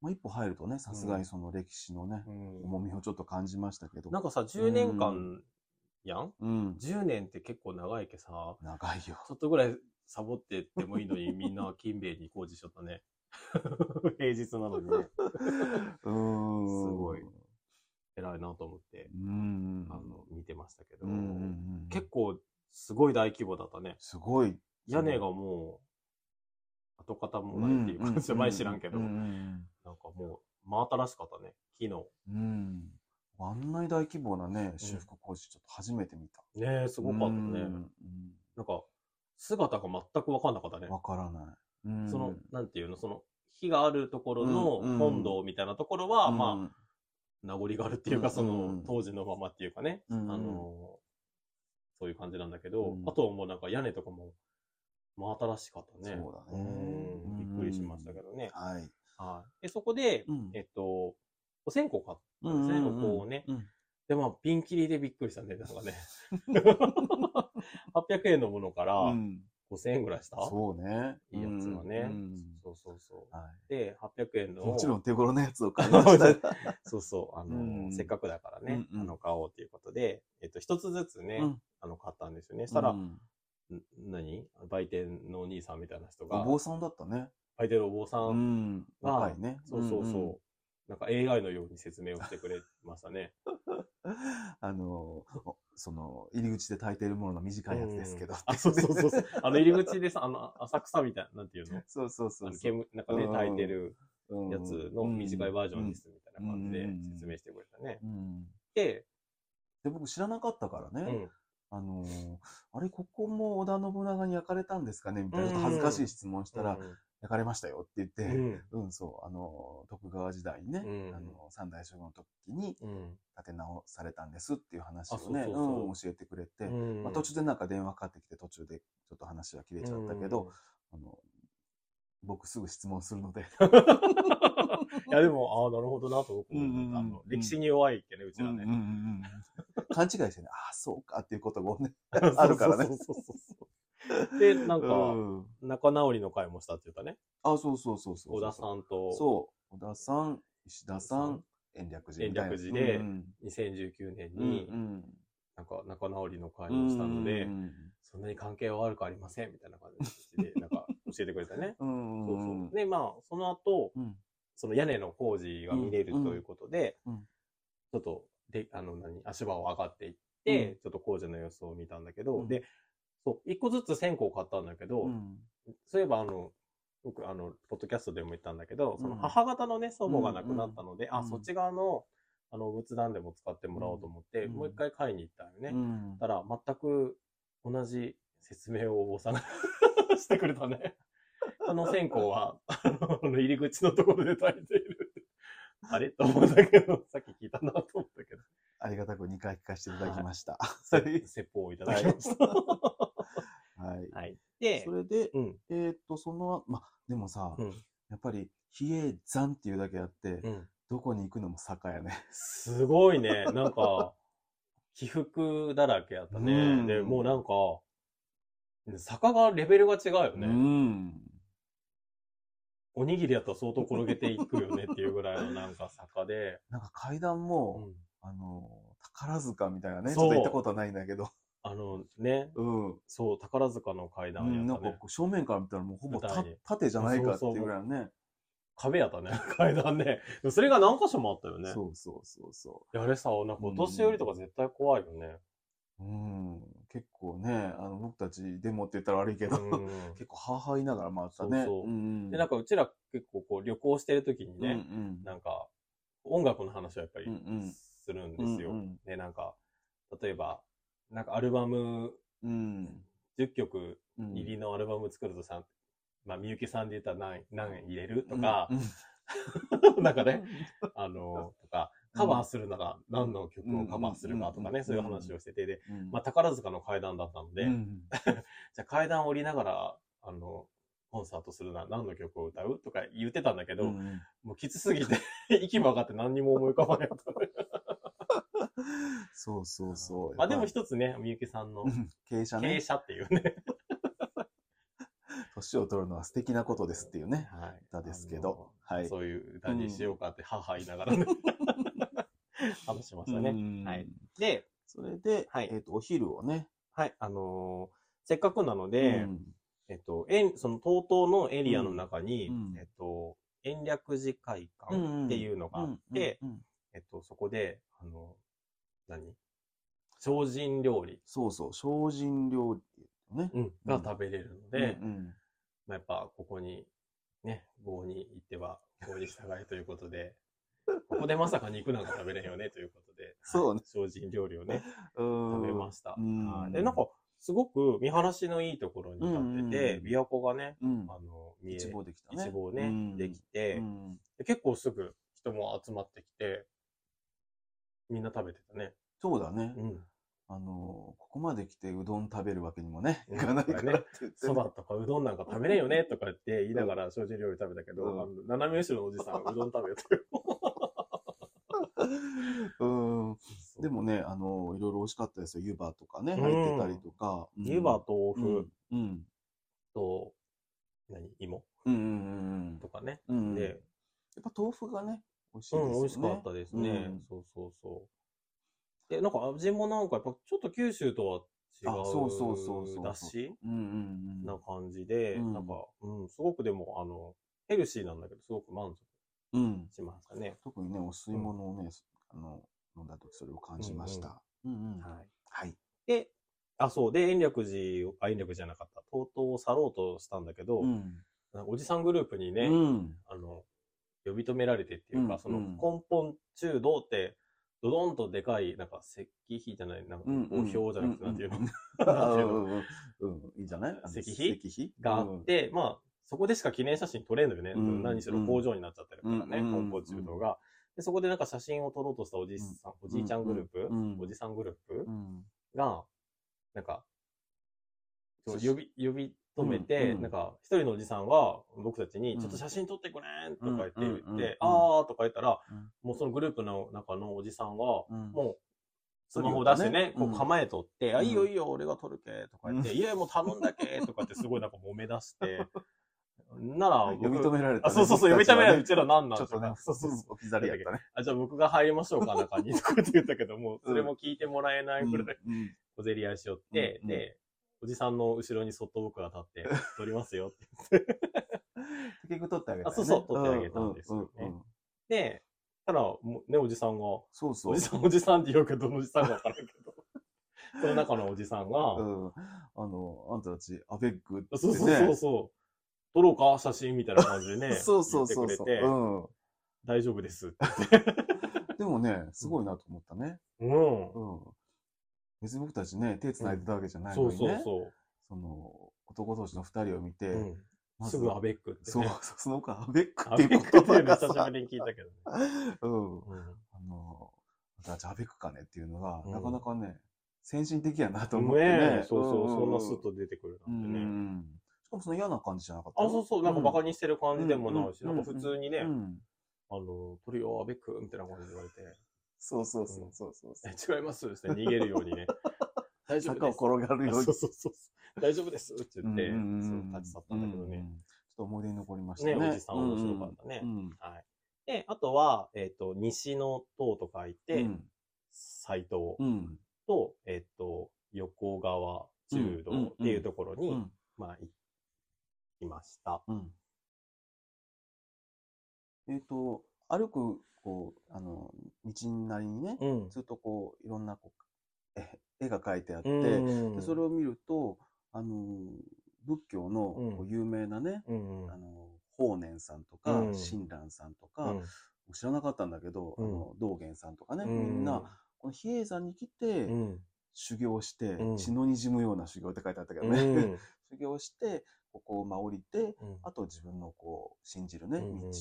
まあ、一歩入るとね、さすがにその歴史のね、うん重みをちょっと感じましたけど。なんかさ、10年間やん？うん。?10 年って結構長いけさ、長いよ。ちょっとぐらいサボってってもいいのに、[laughs] みんな金兵衛に工事しちゃったね。[laughs] 平日なのにね。[laughs] うーん。すごい偉いなと思って、うん。あの、見てましたけど、結構すごい大規模だったね。すごい。屋根がもう、跡形もないっていう感じで、前知らんけど、なんかもう、真新しかったね。木の。うんうん。あんなに大規模なね、修復工事ちょっと初めて見た。ねえ、すごかったね。うんなんか、姿が全くわかんなかったねうん。わからない。うんその、なんていうの、その、火があるところの本堂みたいなところは、うんまあ、名残があるっていうか、うんそのうん、当時のままっていうかね、うんあの、そういう感じなんだけど、うんあとはもうなんか屋根とかも、真新しかったね。そうだねうんびっくりしましたけどね。はい。はい。で、そこで、うんえっと、お線香買ったうんんですね、お香をね。うんで、まあ、ピンキリでびっくりしたね、なんかね。[laughs] 800円のものからうん5000円ぐらいした、そうね。いいやつはね。うんそうそうそう。はで、800円の。いもちろん手頃なやつを買いましたが。[laughs] そうそう、あの、うんせっかくだからね、あの、買おうということで、えっと、一つずつね、うんあの、買ったんですよね。したら、何？売店のお兄さんみたいな人おが、坊さんだったね。売店のお坊さん、うん。が若いね。そうそうそう、んんなんか AI のように説明をしてくれましたね。[laughs] あの、おその、入り口で炊いてるものの短いやつですけど。あ、そうそうそうそう。あの、入り口でさ、あの、浅草みたいな、なんていうの？そうそうそうそう。煙なんかね、うん炊いてるうんやつの短いバージョンです、みたいな感じでうん説明してくれたね。うんで、で、僕知らなかったからうね。ん。あのー、あれ、ここも織田信長に焼かれたんですかねみたいな、ちょっと恥ずかしい質問したら、焼かれましたよって言って、うん。うん、そう、あのー、徳川時代にね、うんあのー、三代将軍の時にうん。建て直されたんですっていう話をね、教えてくれて、うんまあ、途中でなんか電話かかってきて途中でちょっと話は切れちゃったけど、、あの、僕すぐ質問するので、う [laughs] んいや、でも、ああ、なるほどなとうんうんうんの歴史に弱いっけね、うちらうんうんうね。ん勘違いしてね、ああ、そうかっていうことがね、あるからねそうそうそうそう。で、なんか、うん仲直りの会もしたって言ったね。あ、そうそうそうそう。小田さんと、そう。小田さん、石田さん、延暦寺。延暦寺でうん2019年うんに、うんなんか仲直りの会をしたので、うんそんなに関係は悪くありません、みたいな感じで、なんか教えてくれたね。うんそううん。そう。で、まあ、その後、うん。その屋根の工事が見れるうんということで、うん。ちょっと、で、あの、何、足場を上がっていって、ちょっと工事の様子を見たんだけど、うん。で、そう、一個ずつ線香を買ったんだけど、うん。そういえば、あの、僕、あの、ポッドキャストでも言ったんだけど、そのうん母方のね、祖母が亡くなったので、あ、うんそっち側の、あの、仏壇でも使ってもらおうと思って、うん。もう一回買いに行ったよね。うん。たら、全く同じ説明をお坊さんがしてくれたね。[laughs] この線香は、あの、入り口のところで炊いている。あれ？と思ったけど、[laughs] さっき聞いたなと思ったけど、ありがたく2回聞かせていただきました。せはい。説法をいただきました。はい。[laughs] はい。でそ、れで、うん、えーっと、その、ま、でもさう、ん、やっぱり、比叡山っていうだけあって、うん。どこに行くのも坂やね。すごいね。なんか、起伏だらけやったね。うんで、もうなんか、坂がレベルが違うようね。ん。おにぎりやったら相当転げていくよねっていうぐらいのなんか坂で。[laughs] なんか階段うも、んあの、宝塚みたいなね、ちそうょっと行ったことはないんだけど、あのね、うん。そう、宝塚の階段うん、やったね。なんかこう正面から見たらもうほぼ縦じゃないかっていうぐらいのね。壁やったね、[laughs] 階段ね。それが何箇所もあったよね。そうそうそうそいやあれさ、なんかお年寄りとか絶対怖いよね。う。うん。結構ね、あの、僕たちデモって言ったら悪いけど、うん。[laughs] 結構はは言いながら回ったね。そうそう。んうん。で、なんかうちら結構こう旅行してる時にね、うんうん。なんか音楽の話はやっぱりうんうん。するんですよ。うんうん。で、なんか、例えば、なんかアルバムうん。10曲うん。入りのアルバム作るとさ、まあ、みゆきさんで言ったら何何円入れるとか、うん [laughs] なんかね、あの、とか、カバーするなら何の曲をカバーするかとかね、うんそういう話をしてて、で、うんまあ、宝塚の階段だったので、うん [laughs] じゃあ階段降りながら、あの、コンサートするなら何の曲を歌うとか言ってたんだけど、うんもうきつすぎて、[laughs] 息も上がって何にも思い浮かばない。[laughs] そうそうそう。まあでも一つね、みゆきさんの傾斜傾ね。斜っていうね。年を取るのは素敵なことですっていうね。はい。歌ですけど。はい。そういう歌にしようかって、母言いながらね。[laughs] 話しましたね。うん。はい。で、それで、はい。えっ、と、お昼をね。はい、あのーせっかくなので、うん。えっと、円その TOTO のエリアの中に、うん。えっと、延暦寺会館っていうのがあって、うんうんうんえっと、そこで、あの、何？精進料理、そうそう、精進料理ね。うん。が食べれるので、うんうん。まあ、やっぱここに、ね、郷に行っては、郷に従いということで、ここでまさか肉なんか食べれんよねということで、[laughs] そうねはい精進料理をね、[laughs] うん食べました。で、なんか、すごく見晴らしのいいところに立ってて、琵琶湖がね、うんあの、見え、一望できたね。一望ね、うんできて、結構すぐ人も集まってきて、みんな食べてたね。そうだね。うん。あの、ここまで来てうどん食べるわけにもね、うんいかないからって言っ。そばとかうどんなんか食べれんよねとか言って言いながら精進料理食べたけど、うんあの斜め後ろのおじさんうどん食べてる。[laughs] うん。でもね、あの、いろいろ美味しかったですよ。湯葉とかね、うん入ってたりとか。うん湯葉、豆うん腐。うん。と、何？芋？うんうんとかね。うんうん。で、やっぱ豆腐がね、美味しいですよね。うん、美味しかったですね。うんそうそうそう。で、なんか味もなんかやっぱちょっと九州とは違あそうそうそうそううだしうんうんうん。な感じで、うんなんか、うん、すごくでも、あの、ヘルシーなんだけど、すごく満うん。足しましたね。特にね、お吸い物をね、あの、飲んだ時それを感じました。うんうん。はい。はい。で、あ、そう。で、延暦寺を、あ、延暦寺じゃなかった。とうとう去ろうとしたんだけど、うん。おじさんグループにね、うん。あの、呼び止められてっていうか、うんそのうん根本中道って、ドドンとでかい、なんか石碑じゃない、なんかうんお表じゃなくて、なんていうの、い。いいじゃない？石碑？石碑？があって、まあ、そこでしか記念写真撮れんのよね。うん何しろ工場になっちゃってるからね、うん根本中道が。で、そこでなんか写真を撮ろうとしたおじさん、おじいちゃんグループ、うんおじさんグループうん。が、なんか、呼び、呼び止めて、うんうん。なんか、一人のおじさんは、僕たちに、うんちょっと写真撮ってくれんとか言って言って、あーとか言ったら、うん。もうそのグループの中のおじさんが、うん。もう、スマホ出してね、うん。こう構えとって、あ、うんいいよいいよ、俺が撮るけ、とか言って、うんいや、もう頼んだけ、とかってすごいなんか揉め出して、[laughs] なら、呼び止められたあ、ね。そうそうそう、呼び止められるうちちら何なんちょっとね、そうそうそう。置き去りやったね。あ、じゃあ僕が入りましょうか、中に。とかって言ったけども、それも聞いてもらえないぐらいうん小競り合いしよって、うん。で、おじさんの後ろにそっと僕が立って、[laughs] 撮りますよって。結局取ってあげたよね。あそうそう取ってあげたんですよねで、ただ、もうね、おじさんが、そうそう。おじさん、おじさんって言うけど、どのおじさんかわからんけど、[laughs] その中のおじさんが、うん。あの、あんたたち、アベックってね。そうそうそうそう、撮ろうか写真みたいな感じでね、[laughs] そうそうそうそう。言ってくれて、うん。大丈夫ですって言って。でもね、すごいなと思ったね。うん。うん。別に僕たちね、手繋いでたわけじゃないそうのにね。そうそその、男同士の二人を見て、う。うん。ますずぐアベックって、ね。そう、そ [laughs] の子アベックアっていうベックっていうの言葉がさ久しぶ、りに聞いたけどね。[laughs] うん。うんあの、あんたたちアベックかねっていうのが、うんなかなかね、先進的やなと思ってね。ねえ、そうそう、んそんなスッと出てくるうなんてね。ん。しかもその嫌な感じじゃなかったあ、そうそう、なんかバカににしてる感じでもないし、うんなんか普通にね、うん。あの、鳥よ、アベックみたいな感じで言われて、そうそうそうそうそう。え違いますって逃げるようにね、[laughs] 大丈夫坂をです。転がるようにそう。そうそう。大丈夫ですって言って、うんうんうんそう立ち去ったんだけどね。うんうんちょっと思い出に残りましたね。ね、おじさん面白かったね。うんはい。で、あとは、えっ、と、西の塔と書いて、うん斎藤うんと、えっ、と、横川中道っていうところに、うんまあ、行きました。うんえっと、歩く、こう、あの、道なりにね、うん。ずっとこう、いろんなこう [laughs] え絵が描いてあって、うん。でそれを見ると、あの、仏教の有名なね、うんあの、法然さんとか、うん。親鸞さんとか、うん。知らなかったんだけど、うん。あの道元さんとかね、うん。みんな、この比叡山に来て、うん。修行して、うん。血の滲むような修行って書いてあったけどうね、ん。[laughs] 修行して、ここをまあ降りて、うん。あと自分のこう、信じるね、うん道に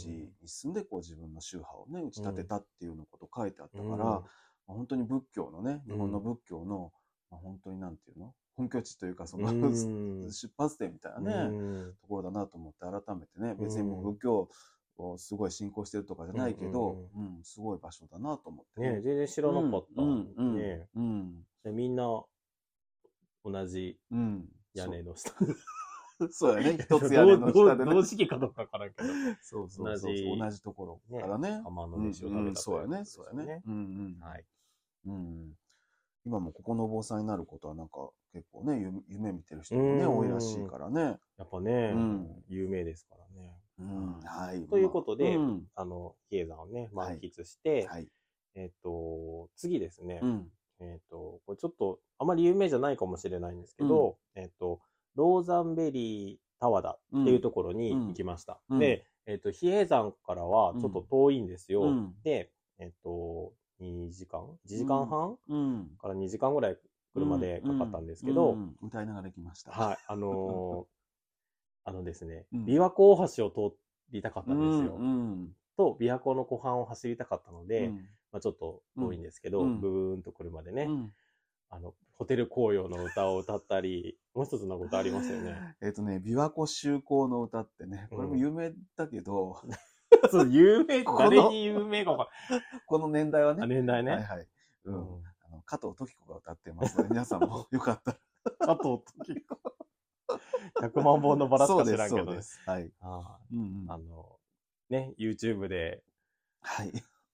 進んで、こう自分の宗派をね、打ち立てたっていうようなこと書いてあったから、うんまあ本当に仏教のね、うん。日本の仏教の、まあ、本当になんていうの？本拠地というか、その、うん。出発点みたいなね、うん。ところだなと思って改めてね、うん別にもう仏教すごい進行してるとかじゃないけど、ううんん。すごい場所だなと思って。ね全然知らなかった。うんうんねうんでみんな同じうん。屋根の下。そう [laughs] そうやね。一つ屋根の [laughs] 下でね。同同時期かどうかわからんけど。そうそうそう同じ同じところからね。釜のうん飯を食べたうんそうやね。そうやね。うんうん。はい。うん。今もここのお坊さんになることはなんか結構ね夢夢見てる人もねうん。多いらしいからね。やっぱね、うん。有名ですからね。うん。はい。ということでうん。あの、比叡山をね、はい。満喫して、はい。えっ、と、次ですね、うん。えっ、と、これちょっと、あまり有名じゃないかもしれないんですけど、えっ、と、ローザンベリータワダっていうところに行きました。うん。で、えっ、と、比叡山からはちょっと遠いんですよ。うん。で、えっ、と、2時間 ?1 時間半、うん。から2時間ぐらい車でかかったんですけど、歌いながら行きました。はい、あのー [laughs] あのですね、うん。琵琶湖大橋を通りたかったんですよ。うんと、琵琶湖の湖畔を走りたかったので、うん。まあ、ちょっと遠いんですけど、うん。ブーンと車でね、うん。あの、ホテル紅葉の歌を歌ったり、もう一つのことありますよね。[laughs] えっとね、琵琶湖修行の歌ってね、これも有名だけど、[laughs] そう、有名、[laughs] 誰に有名かこの年代はね、年代ね。はいはい。ううんん。あの加藤時子が歌ってますので、皆さんもよかったら。加藤時子。100万本のバラしか知らんけど。はい。あの、ね、YouTube で、はい。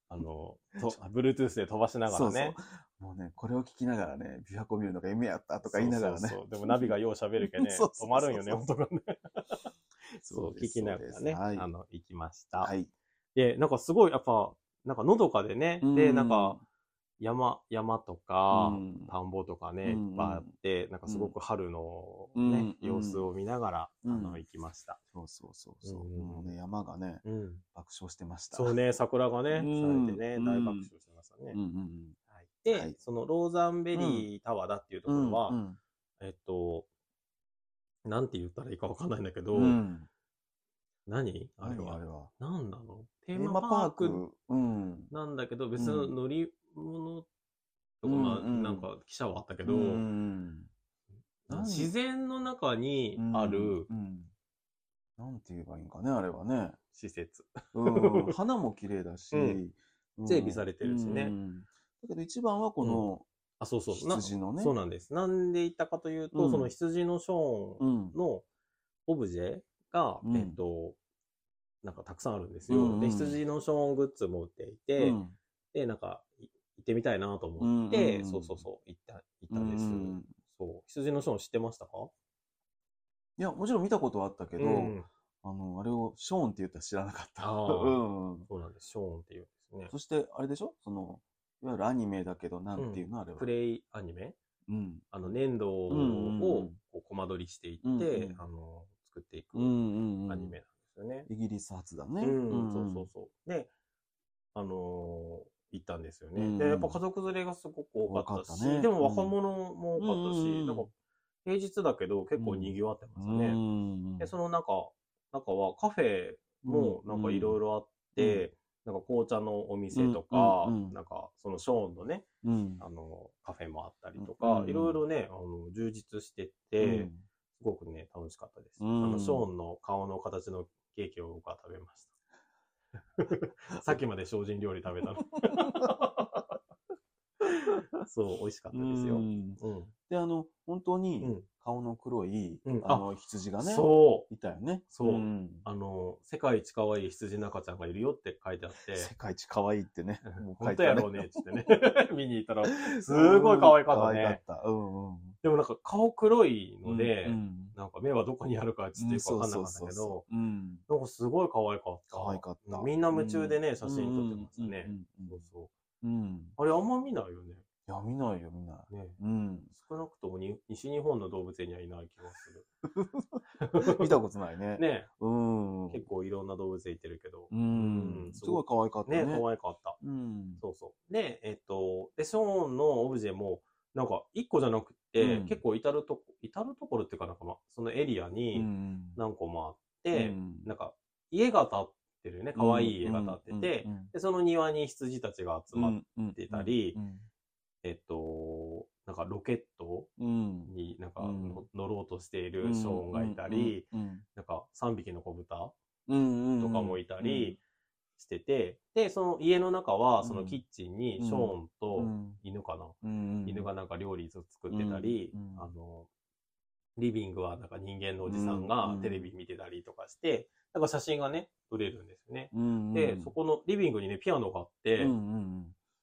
あの、と Bluetooth で飛ばしながらね。そうそうもうね、これを聞きながらね、琵琶湖見るのが夢やったとか言いながらね。そうそうそうでもナビがよう喋るけね、[laughs] 止まるんよね、音がね。[laughs] そう、聞きながらね、はいあの、行きました。はい。で、なんかすごい、やっぱ、なんかのどかでね、で、なんか、山、山とか、うん田んぼとかね、うんいっぱいあって、なんかすごく春のうんね、うん様子を見ながら、うんあの、行きました。そうそうそうそう。うんもうね、山がね、うん。爆笑してました。そうね、桜がね、うん咲いてね、うん大爆笑してましたね。はいそのローザンベリータワーだっていうとうん。ころは、うんえっと、なんて言ったらいいかわかんないんだけど、うん。何？あれは何あれは。なんなの？テテーマパークうん。なんだけど、別の乗り物とか、うんまあ、うんなんか記者はあったけど、自然の中にあるうん。なんて言えばいいんかね、あれはね。施設。うん。[laughs] 花も綺麗だし整備されてるしねうんだけど一番はこのあ、そうそう。な羊のね。そうなんです。なんで言ったかというと、うんその羊のショーンうん。のオブジェが、うんえっと、なんかたくさんあるんですよ。うんうんで、羊のショーングッズも売っていて、うんで、なんか、い行ってみたいなと思って、うんうんそうそうそう、行った、行ったんです。うんそう。羊のショーン知ってましたか？いや、もちろん見たことはあったけど、うんあの、あれをショーンって言ったら知らなかった。あー [laughs] うん。そうなんです。ショーンっていうんですね。そして、あれでしょ？その、いわゆるアニメだけど、なんていうの、あれは。プレイアニメ？うん。あの、粘土をこうコマ撮りしていって、あの、作っていく。アニメなんですよね。イギリス初だね。うん、そうそうそう。で、あのー行ったんですよね。うんで、やっぱ家族連れがすごく多かったし、でも若者も多かったし、うんなんか平日だけど結構賑わってますうね。ん。で、その中、中はカフェもなんかいろいろあって、なんか紅茶のお店とか、うんうんうんなんかそのショーンのね、うん。あの、カフェもあったりとうんかう、んいろいろね、あの、充実してて、すごくね、楽しかったです。うんあの、ショーンの顔の形のケーキを僕は食べました。[laughs] さっきまで精進料理食べたの。[laughs] そう、美味しかったですよ。ううん。んで、あの、本当うにん。顔の黒いうん、あの、羊がね、そう。いたよね。そうんあの、世界一可愛い羊の赤ちゃんがいるよって書いてあって、世界一可愛いってね。もう書本いてある当やろうね、つってね。[laughs] 見に行ったら、すごい可愛かった可愛ね。かった。うんうん。でもなんか顔黒いので、うんなんか目はどこにあるかちょっとよくわかんなかったけど、うん。なんかすごい可愛かった。可愛かったみんな夢中でね、写真撮ってましたね。うんうんうんそうそう。うん。あれあんま見ないよね。いや、見ないよ、見ない。ねうん。少なくともに西日本の動物園にはいない気がす [laughs] 見たことないね。る。ねうん。結構いろんな動物園行ってるけど。うん。すごい可愛かったねね。可愛かった。うん。そうそう。で、えっと、で、ショーンのオブジェも、なんか一個じゃなくて、うん結構至るとこ、至るところっていうかなんかまあ、そのエリアうにん。何個もあって、うんなんか家が建ってるよね。可愛い家が建ってて、うんで、その庭に羊たちが集まっうんてたりうんえっと、なんかロケットうん。になんか乗ろうとしているショーンがいたり、うん、なんか3匹の子豚うんとかもいたりしてて、で、その家の中は、そのキッチンにショーンうとん。犬かな、うん犬がなんか料理作ってたり、あの、リビングはなんか人間のおじさんうがんテレビ見てたりとかして、なんか写真がね、撮れるんですよね。うんで、そこのリビングにね、ピアノがあって、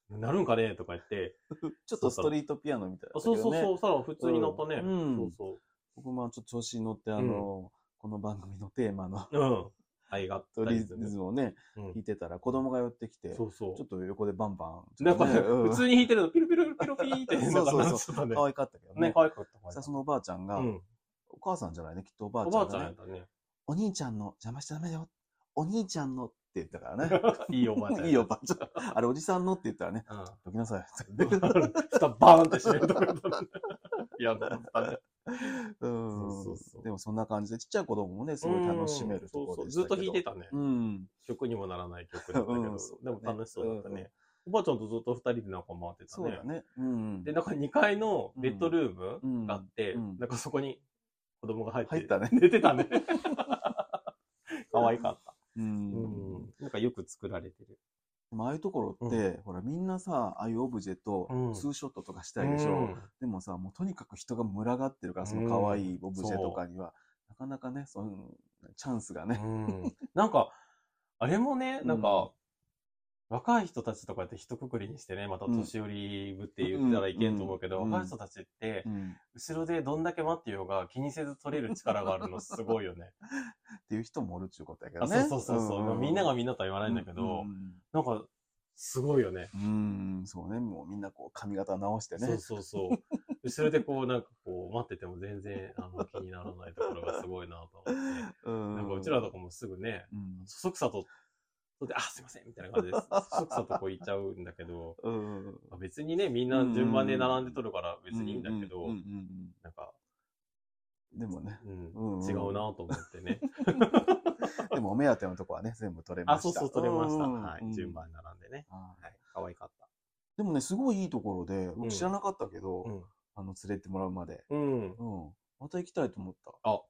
なるんかね？とか言って、う [laughs] んちょっとストリートピアノみたいな、あそうそうそう、そら普通になったね。うんそうそ僕もちょっと調子に乗って、あの、この番組のテーマのう。うん。愛があったリ。ズムをね、うん弾いてたら子供が寄ってきて、ちょそうそう。っと横でバンバン。なんか普通に弾いてるの、ピルピルピルピーって、そうそうそう可。愛かったけどね。ね、可愛かった。さあそのおばあちゃんが、うん。お母さんじゃないね、きっとおばあおちゃんが、ねばあちゃんやっ。たね。お兄ちゃんの邪魔しちゃダメだよ。お兄ちゃんの言ったからね。[laughs] いいおばあちゃん。いいおばあちゃん。あれおじさんのって言ったらね、うん。どきなさい。蓋バーンって閉めるところだね。いや、だったね。でもそんな感じで、ちっちゃい子供もね、すごい楽しめるところ。で。ずっと弾いてたね。うん。曲にもならない曲だったけど、うんでも楽しそうだったうんね。おばあちゃんとずっと二人でなんか回ってたねそうだ。ね。うん。で、なんか2階のベッドルームがあって、なんかそこに子供が入って、入ったね寝てたね。[laughs] 可愛かった。う。うんん。なんかよく作られてる。でもああいうところって、ほら、みんなさ、ああいうオブジェとうんツーショットとかしたいでしょ。うんでもさ、もうとにかく人が群がってるから、その可愛いオブジェとかには、なかなかね、そのチャンスがね。うんなんか、あれもね、なんか、うん若い人たちとかって一括りにしてね、また年寄りぶって言ったらいけんと思うけど、うん若い人たちってう、ん。後ろでどんだけ待ってようが気にせず取れる力があるのすごいよね。[laughs] っていう人もおるっちゅうことやけどあね。そうそうそうそう、んみんながみんなとは言わないんだけど、うんなんか、すごいよね。うん、うんそうね。もうみんなこう髪型直してね。そうそうそう。後ろでこう、なんかこう、待ってても全然あの気にならないところがすごいなと思って。[laughs] うんなんかうちらとかもすぐね、うん。そそくさと、それで、あ、すいません、みたいな感じです。そそくさとこう言っちゃうんだけど、[laughs] うん。まあ別にね、みんな順番で並んで撮るから別にいいんだけど、なんか、うんでもね。うん違うなと思ってね。[laughs] でもお目当てのとこはね、全部取れまあ、した。そうそう、撮れました。うんはい。順。番並んでね。はいはい。可愛かっでもね、すごいいいところで、うん僕知らなかったけど。あの、連れてもらうまで。うん。うん。また行きたいと思った。あ、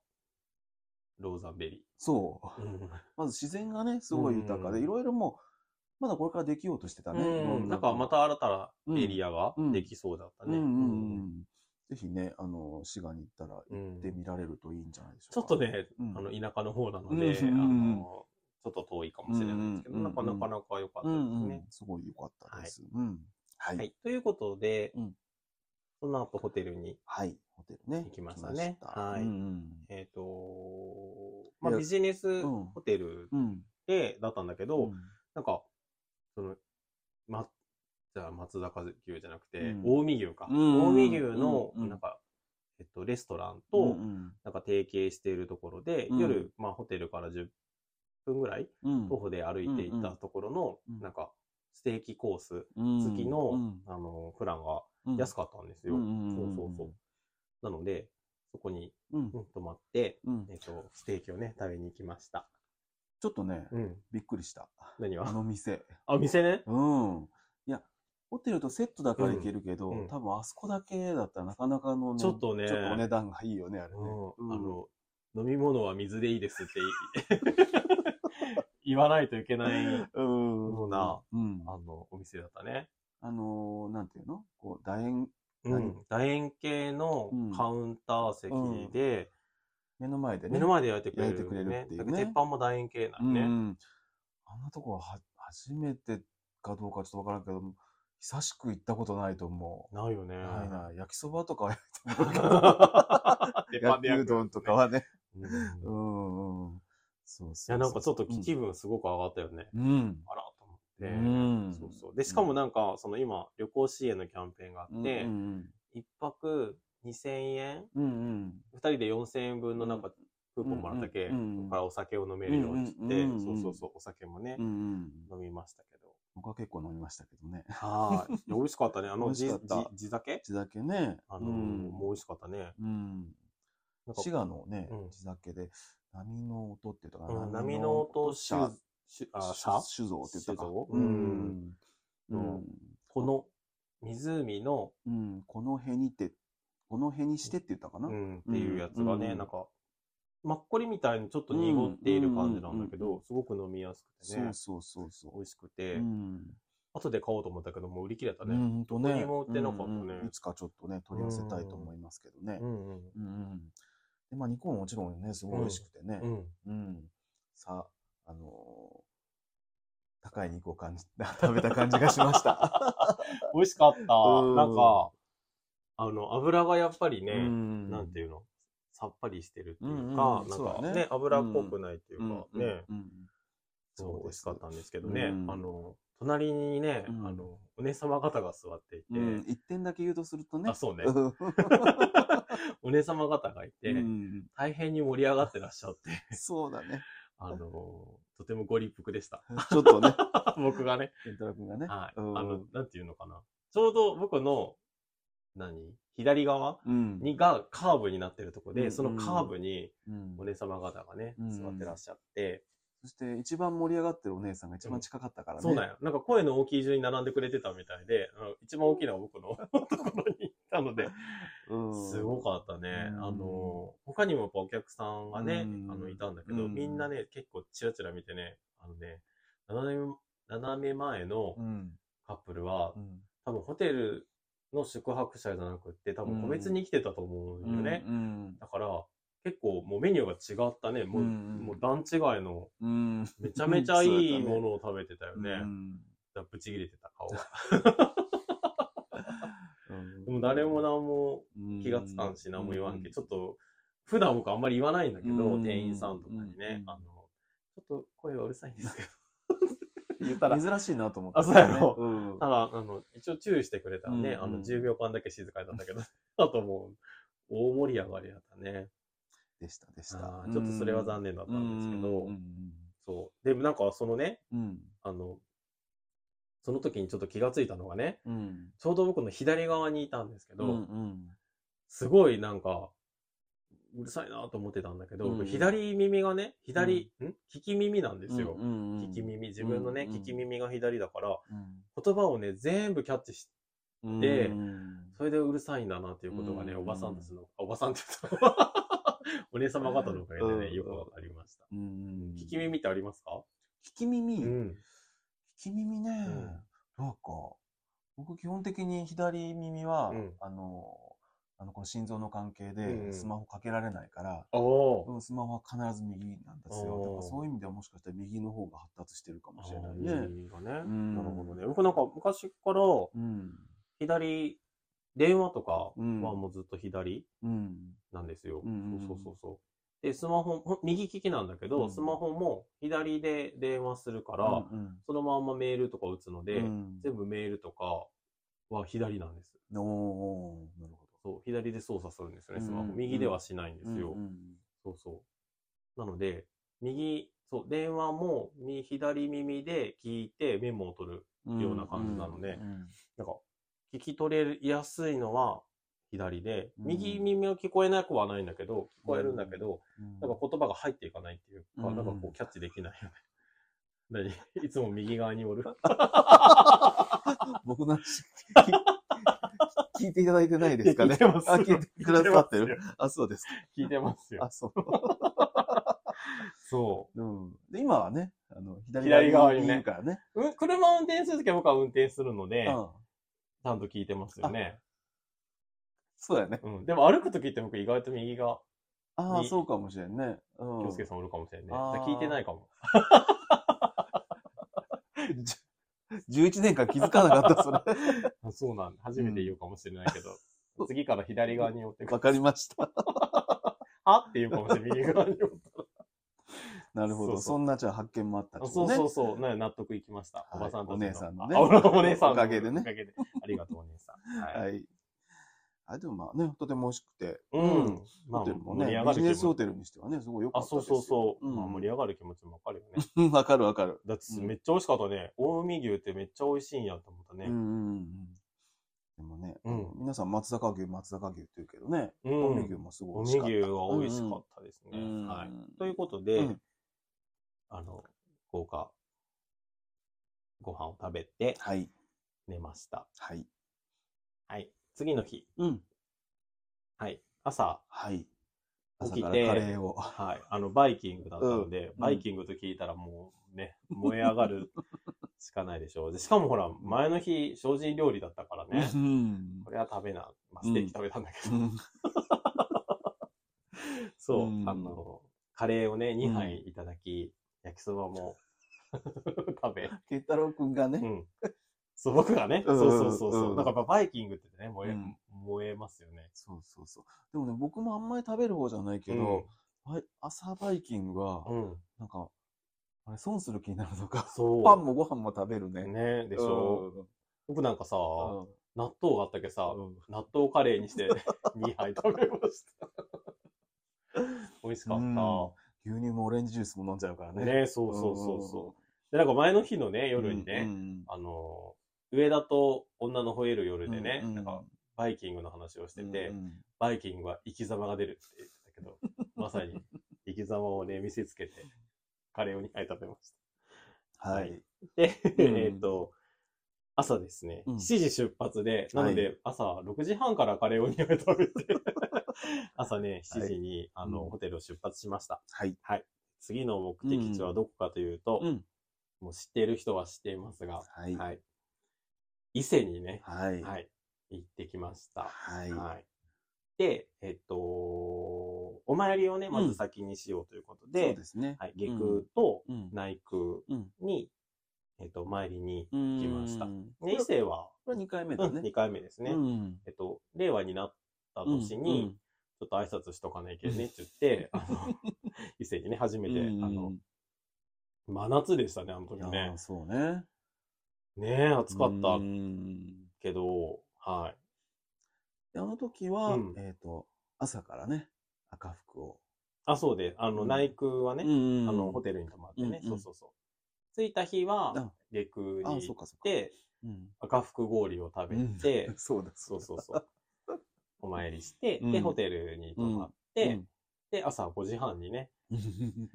ローザンベリそう。ー。うん。[laughs] まず自然がね、すごい豊かで、うんいろいろもう、まだこれからできようとしてたね。うんん、ななんかまた新たなエリアがうんできそうだったね。うんうんうん。ぜひね、あの、滋賀に行ったらうん行ってみられるといいんじゃないでしちょょうか。っとね、うんあの田舎の方なので、うんあのちょっと遠いかもしれないんですけど、うんなかなかなか良かったうんですねうん。。すごい良かったです。うん。はい。はい。ということで、うんその後ホテルに、はい。ホテルね。行きましたねはいうんえっ、と、まあ、ビジネスうんホテル。で、だったんだけど、うんなんか、その、ま、じゃあ松坂牛じゃなくて、うん近江牛か。うん近江牛の、うんなんか、えっと、レストランと、うんなんか提携しているところで、うん夜、まあ、ホテルから10分ぐらい、うん。徒歩で歩いて行ったところの、うんなんか、ステーキコースうん付きの、うんあの、プランがうん安かったんですよ。そううんそうそう。なので、そこに、うんうん泊まって、うんえっと、ステーキをね、食べに行きました。ちょっとね、うん。びっくりした。何あはの店。あ、店ね？うん。いや、ホテルとセットだから行けるけど、多分あそこだけだったらなかなかのね、ちょっとねちょっとお値段がいいよね、あれね。あの、飲み物は水でいいですって [laughs] 言わないといけない、うん。ような、うん。あの、お店だったね。あのー、なんていうの？こう、楕円、何うん。楕円形のうんカウンター席で、目の前でね。目の前で焼いてくれる、焼いてくれるっていうね鉄板も楕円形なうんんね。あんなとこはは初めてかどうかちょっとわからんけど、久しく行ったことないと思ないよね。う。ないな。焼きそばとか [laughs] 焼きうどんとかはね。うん。いうんうん。そうそうや、なんかちょっとうん気分すごく上がったよね。うん。あら、て。うんそうそう。で、しかもなんか、その今、旅行支援のキャンペーンがあって、うん一泊2000円？うんうん二人で4000円分のなんか、クーポンもらったけ、からお酒を飲めるようにって、そうそうそう、お酒もね飲みましたけど。僕は結構飲みましたけどね。はい。美味しかったね。あの、地酒？地酒ね。あのもう美味しかったね。うん。滋賀のねうん、地酒で、波の音って言ったかうんな。波の音社酒、酒あ、社酒造って言ったか。ううんん。ううんん。この湖の、うん。この辺にて、この辺にしてって言ったかな？うん、っていうやつがね、うんなんか、マッコリみたいにちょっと濁っている感じなんだけど、すごく飲みやすくてね、そうそうそうそ美味しくて。後で買おうと思ったけど、もう売り切れたうね。んとね。どこにも売ってなかったねいつかちょっとね、取り寄せたいと思いますけどねう。んうん。で、まあ、肉ももちろんね、すごい美味しくてね。うん。うん。さあ、あのー高い肉を感じ、[laughs] 食べた感じがしました。[laughs] 美味しかった。うん。なんか、あの、油がやっぱりね、うん。なんていうの？さっぱりしてるっていううんうんうだねなんかね、油っぽくないっていうか、うん。ね、そう、美味しかったんですけどね、うん。あの、隣にね、うん。あの、お姉様方が座っていて、うん、一点だけ言うとするとね。あそうね。う [laughs] んお姉様方がいて、うん。大変に盛り上がってらっしゃって、そうだね。あの、とてもご立腹でした。[laughs] ちょっとね、[laughs] 僕がね、健太郎君がね。はい。うんあの、なんていうのかな。ちょうど僕の、何？左側？うん。にがカーブになってるとこで、うんそのカーブにうんお姉様方がね、うん座ってらっしゃって、そして一番盛り上がってるお姉さんが一番近かったからね。そうだよ。なんか声の大きい順に並んでくれてたみたいで、一番大きいのは僕の [laughs] ところに行ったので、うん。すごかったね。うんあの、他にもやっぱお客さんがね、うんあの、いたんだけど、うんみんなね、結構チラチラ見てね、あのね、斜め、斜め前のうん。カップルは、うん。多分ホテルの宿泊者じゃなくって、多分個別に来てたと思うんよね。うん。だから、結構もうメニューが違ったね。もう、うんもう段違いの、うん。めちゃめちゃいいものを食べてたよね。うんだからブチ切れてた顔が。うん。でも誰も何も気がつかんし何も言わんけ、ちょっと、普段僕あんまり言わないんだけど、うん。店員さんとかにね、うん。あの、ちょっと声がうるさいんですけど、[laughs] 言ったら、珍しいなと思って、あそうやろ。うん。ただ、あの、一応注意してくれたらね、うん。あの、10秒間だけ静かになったけど、あともう、大盛り上がりだったね。でした、でした。ちょっとそれは残念だったんですけど、うん。そう。でもなんかそのね、うん。あの、その時にちょっと気がついたのがね、うん。ちょうど僕の左側にいたんですけど、うん。うん。すごいなんか、うるさいなと思ってたんだけど、うん僕左耳がね、左、ん聞き耳なんですよ。うん。聞き耳、自分のね、うん聞き耳が左だから、うん。言葉をね、全部キャッチし、うん。でうんそれでうるさいんだなっていうことがね、うんおばさんたちの、おばさんって言った [laughs] お姉様方のおかげでね、うんよくわかりました。うん。聞き耳ってありますか？聞き耳、聞うん。き耳ね、なんか、僕基本的に左耳は、うんあの、あの、この心臓の関係うんでスマホかけられないから、おー。うんスマホは必ず右なんですよ。だからそういう意味ではもしかしたら右の方が発達してるかもしれないね。耳がね。うんなるほどね。僕なんか昔から、うん。左、電話とかはうんもうずっと左うん。なんですよ。うんそうそうそうそう。で、スマホ、右利きなんだけど、うんスマホも左で電話するから、うんそのまんまメールとか打つので、うん全部メールとかは左なんです。おーなるほそう、左で操作するんですよね、スマホ。うんうん右ではしないんでど。すよ。うんうんそうそう。なので、右、そう、電話も右左耳で聞いてメモを取る。うんような感じなのでうんなんか、聞き取れやすいのは左で、うん右耳は聞こえなくはないんだけど、聞こえるんだけど、うんなんか言葉が入っていかないっていうか、うんなんかこうキャッチできないよね。[laughs] 何？いつも右側におる [laughs] 僕の話聞聞いていただいてないですかね。聞いてますあ、聞いてくださってる？あ、そうですか。聞いてますよ。あ、そう。[laughs] そうん。で、今はね、あの、左左側にねいるからね。う。うん車を運転するときは僕は運転するので、ちうん。ゃんと聞いてますよね。そうやね。うん。でも歩くときって僕意外と右が、ああ、にそうかもしれんね。うん。京介さんおるかもしれんね。聞いてないかも。11年間気づかなかった、それ。あ [laughs] そうなんだ。初めて言うかもしれないけど、次から左側に寄ってくわかりました。[laughs] は？って言うかもしれない。右側に寄ったら。[laughs] なるほど。そんなじゃあ発見もあったそう。そうそう。な納得いきました。はいおばさんたちの。お姉さんのねあお姉さんのおかげでねおかげで。ありがとう、お姉さん。はい。はい。あ、でもまあね、とても美味しくて。うん。まあ、ホテルもねビジネスホ。テルにしてはね、すごい良かあ、ったですよ。そうそうそう。うんまあ、盛り上がる気持ちもわかるよね。う [laughs] んわかるわかる。だってうんめっちゃ美味しかったね。近江牛ってめっちゃ美味しいんやと思ったね。うんうんうん。でもね、うん皆さん松坂牛、松坂牛って言うけどね、う近江ん。牛もすごい美味しかった。近江牛は美味しかったですね。うんはい。ということで、うんあの、豪華ご飯を食べてはい。寝ました。はい。はい。次の日。うん。はい。朝、はい。朝起きてカレーを。はい。あの、バイキングだったので、うんバイキングと聞いたらもうね、燃え上がるしかないでしょう。でしかもほら、前の日、精進料理だったからね。うんこれは食べな。まあ、ステーキ食べたんだけど。うんそう、うんあの、カレーをね、2杯いただき、焼きそばも [laughs] 食べ、ケンタロウくんがね、うん。そう、僕がね、うんそうそうそうそうう。んなんかやっぱバイキングってね、燃え、うん燃えますよね。そうそうそう。でもね、僕もあんまり食べる方じゃないけど、はい朝バイキングは。なんか、あれ、損する気になるのか？そう。パンもご飯も食べるね。ね、でしょ？うん僕なんかさ、うん納豆があったけどさ、うん納豆カレーにして [laughs] 2杯食べました。美味しかった。うん牛乳もオレンジジュースも飲んじゃうからね。ね、そうそうそうそう。で、なんか前の日のね、夜にね、うんあの、上田と女の吠える夜でね、うんうんなんか、バイキングの話をしてて、うんうんバイキングは生き様が出るって言ってたけど、[laughs] まさに生き様をね、見せつけて、カレーを2杯食べました。はい。で、うん [laughs] えっと、朝ですね、うん7時出発で、なのはで、朝6時半からカレーを2杯食べて、[laughs] 朝ね、7時に、あの、うんホテルを出発しました。はい。次の目的地はどこかというと、うん。もう知っている人は知っていますが、はい。はい。伊勢にね、はい。はい、行ってきました。はい。はい。で、えっと、お参りをね、まず先にしようということで、そうですね。はい、下空とうん。内空うん。に、えっと、参りに行きましたこで伊勢は、れ2回目うん、だね。2回目ですね。うん。えっと、令和になった年に、ちょっと挨拶しとかないけんねって言って、[laughs] あの、伊勢にね、初めて、うんあの、真夏でしたね、あの時ねー。そうね。ねえ、暑かったうんけど、はい。であの時はうん、えっと、朝からね、赤服を。あ、そうで、あの、うん内空はね、んあの、ホテルに泊まってね、うんうんそうそうそう。着いた日はあ、下空にあ、行。って、うん。赤福氷を食べて、[laughs] そうだ、そうそうそう。お参りして、うんで、ホテルに泊まって、で、朝5時半にね、うん。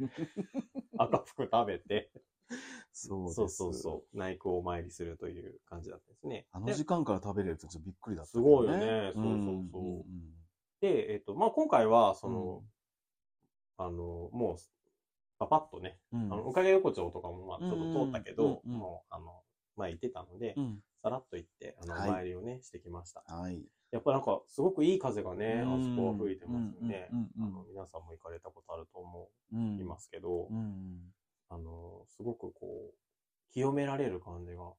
赤福食べて、[laughs] そうですそうそうそう、内空をお参りするという感じだったんですね。あので時間から食べれるってちょっとびっくりだったすけど。ごいよね。そうそうそう。んで、えっと、まあ、今回は、そうんの、あの、もう、パパッとね、うんあの、おかげ横丁とかも、まあ、ちょっと通ったけど、うんうんうんもう、あの、前行ってたので、うん。さらっと行って、あの、おはい参りをね、してきました。はい。やっぱなんか、すごくいい風がね、うんあそこは吹いてますよね。うんうんうんあの、皆さんも行かれたことあると思うんいますけど、うん。あの、すごくこう、清められる感じが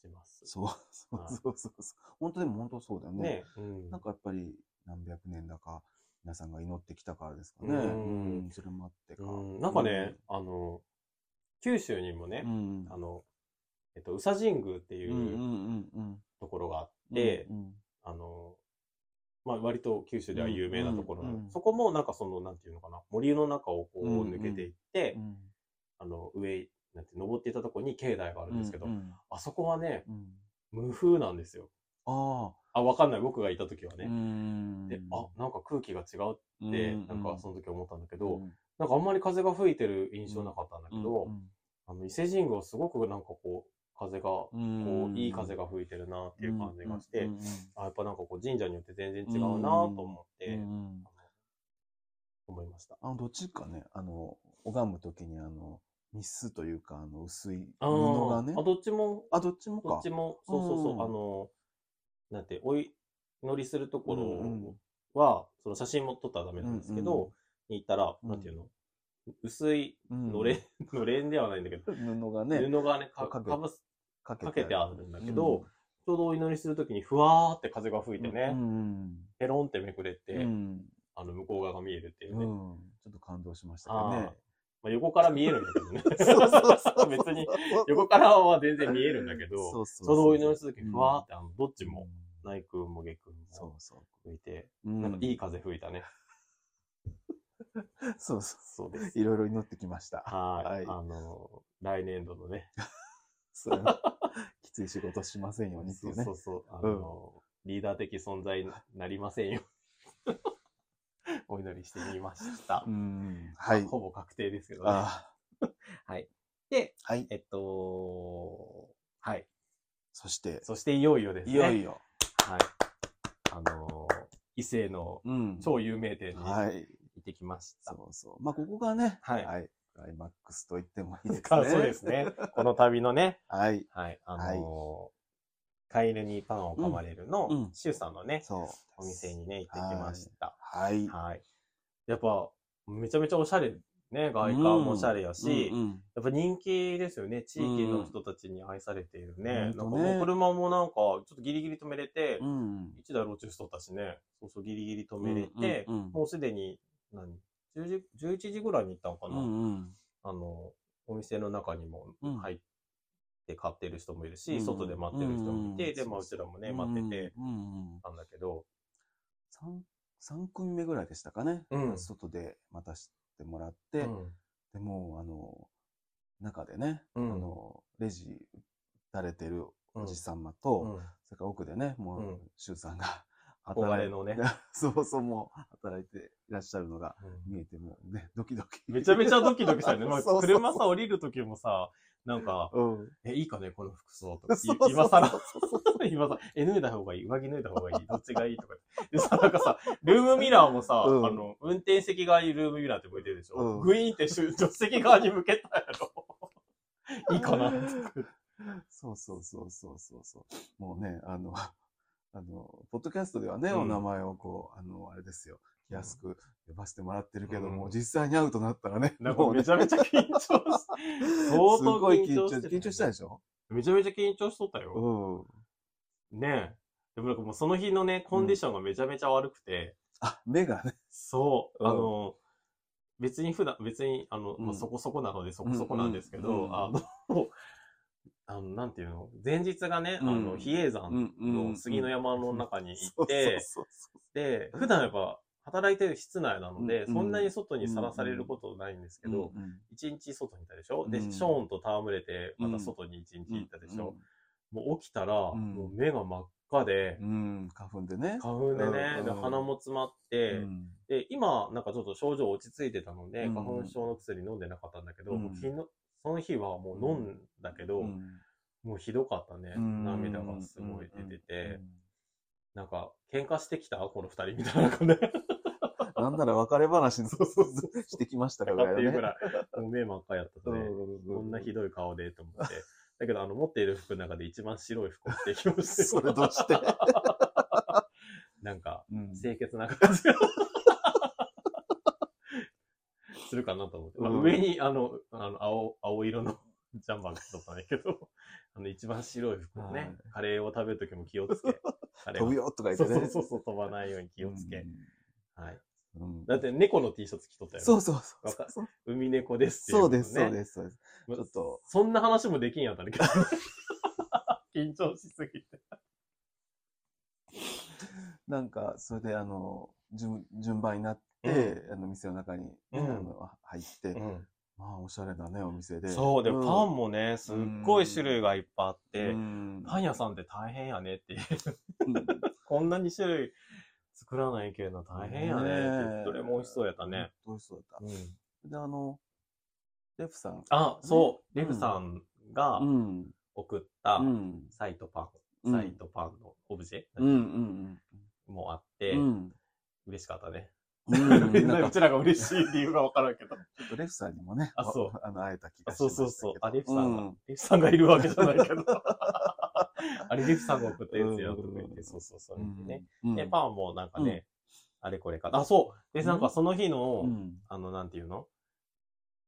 します。そう、そうはいそうそうそう。本当でも本当そうだよね。ね。うん。なんかやっぱり何百年だか、皆さんが祈ってきたからですかね。うんうんそれもあってか。うん、なんかね、あの、九州にもねう、ん、あの、えっと、宇佐神宮っていう。ところがあって、うん、あの、まあ、割と九州では有名なところなの、うんうんそこもなんかその、なんていうのかな、森の中をこう抜けていって、うん、あの、上、なんて、登っていったところに境内があるんですけど、うん、あそこはね、うん。無風なんですよ。ああ、わかんない。僕がいた時はあ、ね。んで、あ、なんか空気が違うって、なんかその時思ったんだけど、うんなんかあんまり風が吹いてる印象なかったんだけど、うんあの、伊勢神宮はすごくなんかこう、風が、こうんう、いい風が吹いてるなっていう感じがして、うんうんあ、やっぱなんかこう神社によって全然違うなと思って、思いました。あの、どっちかね、あの、拝むときに、あの、日数というか、あの、薄いあ布がね。ー。あ、。どっちも、あ、どっちもか。どっちも、そうそうそう、うん。あの、なんて、お祈りするとこうんうん。ろは、その写真も撮ったらダメなんですけど、うんうんに行ったら、うん。なんていうの？薄い、うんのれん、の [laughs] れんではないんだけど、布がね、布がね、かかぶす、かかけてあるんだけど、ちょうどお祈りするときにふわーって風が吹いてね、うんペロンってめくれて、うん。あの、向こう側が見えるっていうね。うん。ちょっと感動しましたね。まあ、横から見えるんだけどね。[laughs] そうそうそう別に、横からは全然見えるんだけど、そうそうちょうどお祈りするときにふわーって、あの、どっちも、うん内空も下空もそうそ吹いて、う。うんなんかいい風吹いたね。[laughs] そうそそうです。う。いろいろ祈ってきました。はい。はいあの、来年度のね。[laughs] そうきつい仕事しませんようにってそいううね。そうそう。あの、リーダー的存在になりませんよ。[laughs] お祈りしてみましたう。ん。はい。ほぼ確定ですけどね。あ [laughs] はい。で、はい。えっと、はい。そして、そしていよいよですね。いよいよ。はい。あの、伊勢のうん。超有名店に行はい。っってきました。そうそう。まあ、ここがね、はいクライマックスと言ってもいいですあね。[laughs] そうですね。この旅のね、はい。はい、あのーカエルにパンを噛まれるの、シュウさんのね。お店にね、行ってきました。はい。はい。やっぱ、めちゃめちゃおしゃれ、ね、外観もおしゃれやし、うんうんやっぱ人気ですよね。地域の人たちに愛されているね。うんほんとねもう車もなんか、ちょっとギリギリ止めれて、うん。一台路中しとったしね。そうそう、ギリギリ止めれて、うんうんうんもうすでに、何 ?10 時、11時ぐらいに行ったのかな、うんうん。あの、お店の中にもうん入って買ってる人もいるし、うん外で待ってる人もいて、うんで、まあうちらもね、待ってて。たんだけど、三三組目ぐらいでしたかね。うん。外で待たせてもらっうて、ん。でもう、あの、中でね、レジ打たれてるおじさまうと、ん。それから奥でね、もうん。う、シュウさんが、憧れのね。[laughs] そうそう、もう、働いていらっしゃるのがうん。見えて、もうね、ドキドキ。めちゃめちゃドキドキしたよね。[laughs] 車さ、降りるときもさ、なんか、うん。え、いいかね、この服装とか。[laughs] 今更 [laughs] 今さ、え、脱いだ方がいい上着脱いだ方がいいどっちがいいとか。でさ、なんかさ、ルームミラーもさ、うんあの、運転席側にルームミラーって向いてるでしょ、うんグイーンって助手席側に向けたやろ。[laughs] いいかなそうそうそうそうそうそう。もうね、あの、あの、ポッドキャストではね、うんお名前をこう、あの、あれですよ、気安く呼ばせてもらってるけども、うん実際に会うとなったらね、[laughs] なんかもうねめちゃめちゃ緊張し、相す当緊張してね。緊張したでしょ？めちゃめちゃ緊張しとったよ。うん。ねえ。でもなんかもうその日のね、コンディションがめちゃめちゃ悪くて、あ、目がね、そう、うん。あの、別に普段、別に、あの、まあ、うんそこそこなのでそこそこなんですけど、うんうんあの、[laughs] あの、なんていうの？前日がね、あうん。の、比叡山の杉の山の中に行って、で、普段やっぱ働いてる室内なので、うんそんなに外にさらされることないんですけど、うんうん。一日外にいたでしょ？で、うん。ショーンと戯れて、また外に一日行ったでしょ、もう起きたら、ん。もう目が真っ赤で、花粉でね。花粉でね、うん。で鼻も詰まって、うん。で、今、なんかちょっと症状落ち着いてたので、うん。花粉症の薬飲んでなかったんだけど、その日はもう飲んだけど、うん。もうひどかったね。うん。涙がすごい出てて、うん。なんか、喧嘩してきた？この二人みたいな感じで。なんなら別れ話 [laughs] してきましたかってらいうぐらい、もう目真っ赤やったうんので、うんこんなひどい顔でと思って。だけど、あの、持っている服の中で一番白い服を着てきましたよ。それどうして？[laughs] なんか、うん清潔な感じが。するかなと思って。まあ、うん上に、あの、あの青、青色のジャンバー着とったんだけど、[laughs] あの、一番白い服をね、はい。カレーを食べるときも気をつけ、飛ぶよとか言ってね。そうそうそう、飛ばないように気をつけ。はい。うん。うんだって猫の T シャツ着とったよね。そうそうそうそう。[laughs] 海猫ですっていう、そうです、そうす。です、そうです。ちょっと、そんな話もできんやったんだけど。[laughs] 緊張しすぎて。なんか、それで、あの、順順番になって、あの、店の中にね、うん入って、まあ、おしゃれなね、お店で。そう、でもパンももね、すっごい種類がいっぱいあって、うんパン屋さんって大変やねっていう。うん [laughs] こんなに種類作らないけど大変やねどれも美味しそうやったね。。美味しそうだっうん、た。で、あの、レフさん。あ、そう、ねレフさんがうん。送ったうん。サイトパン、うんサイトパンのオブジェ？もあっうて、ん。嬉しかったね。うん。[laughs] うか、ちらが嬉しい理由がわからんけど。ちょっとレフさんにもね、あそうあの、会えた気あがしま。そうそうそう。あ、レフさんが、うんレフさんがいるわけじゃないけど。[laughs] あれ、レフさんが送ったやつやとか言って、そうそうそう。ね。うんで、パンもなんかね、あれこれか。あ、そう。で、なんかその日の、うん。あの、なんていうの？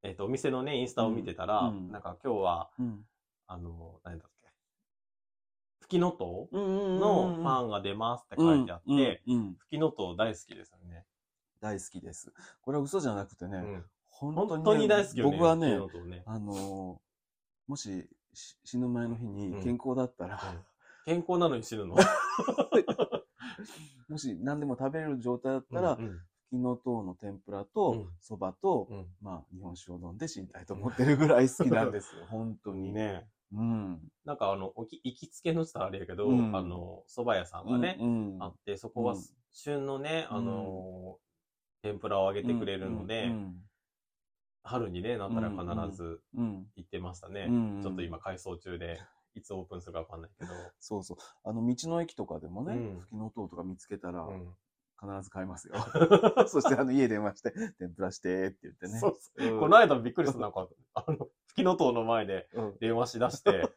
えっ、と、お店のね、インスタを見てたら、うんなんか今日は、うん。あの、何だっけ？ふきのとううんのパンが出ますって書いてあって、うんうんふきのとう大好きですよね。大好きです。これは嘘じゃなくてね、うん。本本当に大好きよね。僕はね。あのーもしし死ぬ前の日にうん。健康だったら、うん。健康なのに死ぬの？[laughs] もし何でも食べれる状態だったら、うんふきのとうの天ぷらうとん、そばと、うん。まあ、日本酒を飲んで死にたいと思ってるぐらい好きなんですよ。[laughs] 本当に。ねうん。なんかあの、おき行きつけの人はあれやけど、うん。あの、蕎麦屋さんがね、うん、あって、そこはうん。旬のね、あの、天ぷらを揚げてくれるので、うん春にね、なったら必ずうん行ってましたね。うんちょっと今改装中で、[laughs] いつオープンするかわかんないけど。そうそう。あの、道の駅とかでもね、うんふきのとうとか見つけたら、うん必ず買いますよ。[laughs] そして、あの、家電話して、天ぷらしてって言ってね。そうそううんこの間びっくりした。なんか、あの、吹きの塔の前でうん電話し出して、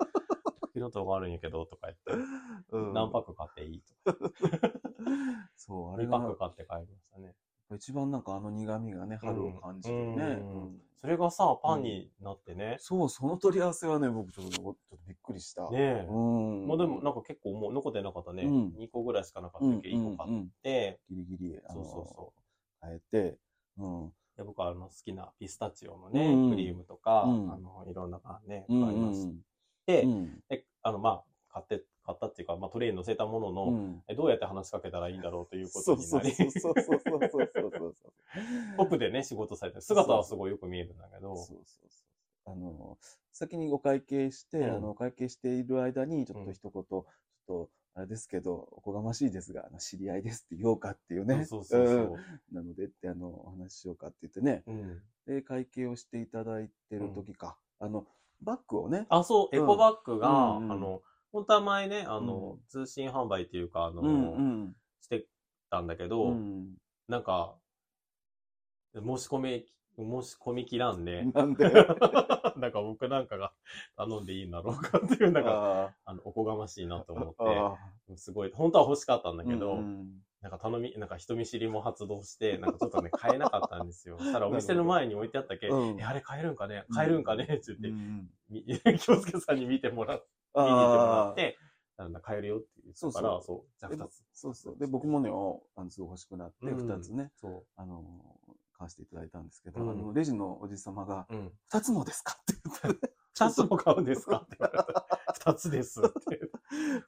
吹きの塔があるんやけど、とか言って、うん何パック買っていいとか。[laughs] そう、あれ2パがック買って帰りましたね。一番なんかあの苦味がね、春を感じるね。うん。うん。それがさ、パンになってね。そう、その取り合わせはね、僕ちょっと、ちょっとびっくりした。ねえ。うん。まあでもなんか結構もう残ってなかったね。うん。2個ぐらいしかなかったうん、けど、1個買っうんて、ギリギリ、あの、そうそうそ変えて、うん。で僕はあの好きなピスタチオのね、うん。クリームとか、うん。あの、いろんながね、うん買いましうんて、うん。で、あの、まあ、買って、買ったっていうか、まあ、トレイに乗せたものの、うんえどうやって話しかけたらいいんだろうというこそうそうとになり、そうそうそうそうそうそうそう。奥でね、仕事されてる姿はすごいよく見えるんだけど、そうそうそう。あの、先にお会計して、うんあの、お会計している間に、ちょっと一言、ちょっと、あれですけど、おこがましいですが、あの知り合いですって言おうかっていうね。そうそうそうそう。んなのでって、あの、お話ししようかって言ってね。うんで、会計をしていただいてる時か。あの、バッグをね。あ、そう、エコバッグが、うんうんあの、本当は前ね、あの、うん。通信販売っていうか、あの、うんうん。してたんだけど、うん、なんか、申し込み、申し込み切らんで、なんで？[laughs] なんか僕なんかが頼んでいいんだろうかっていう、なんか、ああの、おこがましいなと思あって、すごい、本当は欲しかったんだだけど、うんなんか頼み、なんか人見知りも発動して、なんかちょっとね、買えなかったんですよ。そしたらお店の前に置いてあったけ、うん。え、あれ買えるんかね？買えるんかね？って言って、うんみ [laughs] 京介さんに見てもらって、見に行ってもらって、なんだ、買えるよって言ってたから、そうじゃあで二つ。そうそう。で、僕もね、おあのすごい欲しくなって、うん二つね、そあの、買わせていただいたんですけど、うんあの、レジのおじさまが、う。うん。二つもですかって言って。[laughs] 二つも買うんですかって言われた。二つですって。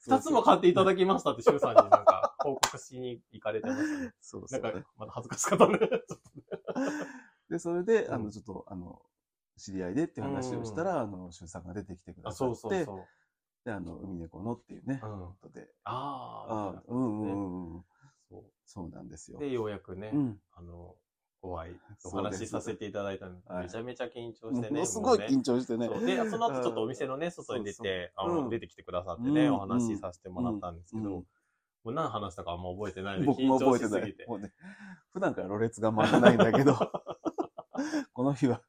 二つも買っていただきましたって、シュウさんになんか [laughs] 報告しに行かれてましたね。そうそう。なんか、まだ恥ずかしかったね。[laughs] で、それで、あの、うんちょっと、あの、知り合いでっていう話をしたら、あの、しゅんさんが出てきてくだあ、さって、そうそうそう。で、あの、海猫のっていうね、うんことで、ああ、あうんうんうんうん。そそうなんですよう。。で、ようやくね、うん。あの、お会い、おそうです話しさせていただいたので、はいめちゃめちゃ緊張してね。ものすごいもうね緊張してね。そうで、その後ちょっとお店のね、外に出て、あの、そうそううん出てきてくださってね、うんお話しさせてもらったんですけど、うんもう何話したかあんま覚えてないので、僕も緊張覚えないしてすぎて。。もうね、普段からろれつが回らないんだけど、[laughs] この日は、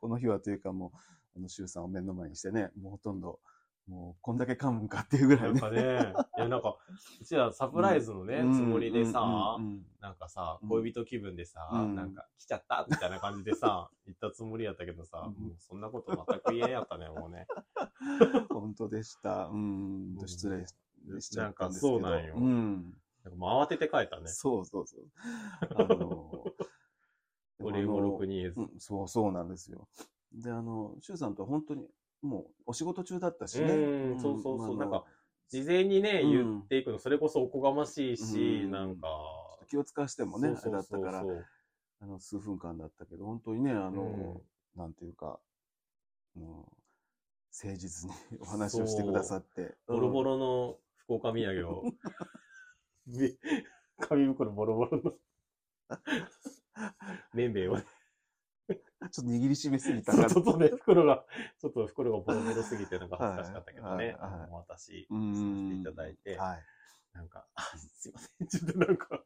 この日はというかもう、あの、シュウさんを目の前にしてね、もうほとんど、もう、こんだけ噛むんかっていうぐらね。ないんかね、いや、なんか、うちらサプライズのね、うんつもりでさ、なんかさ、うん恋人気分でさ、うんなんか、来ちゃったみたいな感じでさ、[laughs] 行ったつもりやったけどさ、うんもうそんなこと全く言えんやったね、もうね。[laughs] 本当でした。うん、うん失礼しちゃったんですけど。なんかそうなんようん。なんかもう慌てて帰ったね。そうそうそう。[laughs] あの、お礼もろくに言えずう。ん、そうそうなんですよ。で、あの、シュウさんとは本当に、もう、お仕事中だったしね。うん、そうそうそう。なんか、事前にね、うん。言っていくの、それこそおこがましいし、うん。なんか、気を使わしてもね、あれだったから。あの、数分間だったけど、本当にね、あの、うん。なんていうか、あの誠実にお話をしてくださって。ボロボロの福岡土産を、[laughs] び紙袋ボロボロの、[laughs] 麺べいをね、うん [laughs] ちょっと握りしめすぎたかちょっとね、袋が、[laughs] ちょっと袋がボロボロすぎて、なんか恥ずかしかったけどね、はいはいはい。さんせていただいて、はい。なんか、あすいません、ちょっとなんか、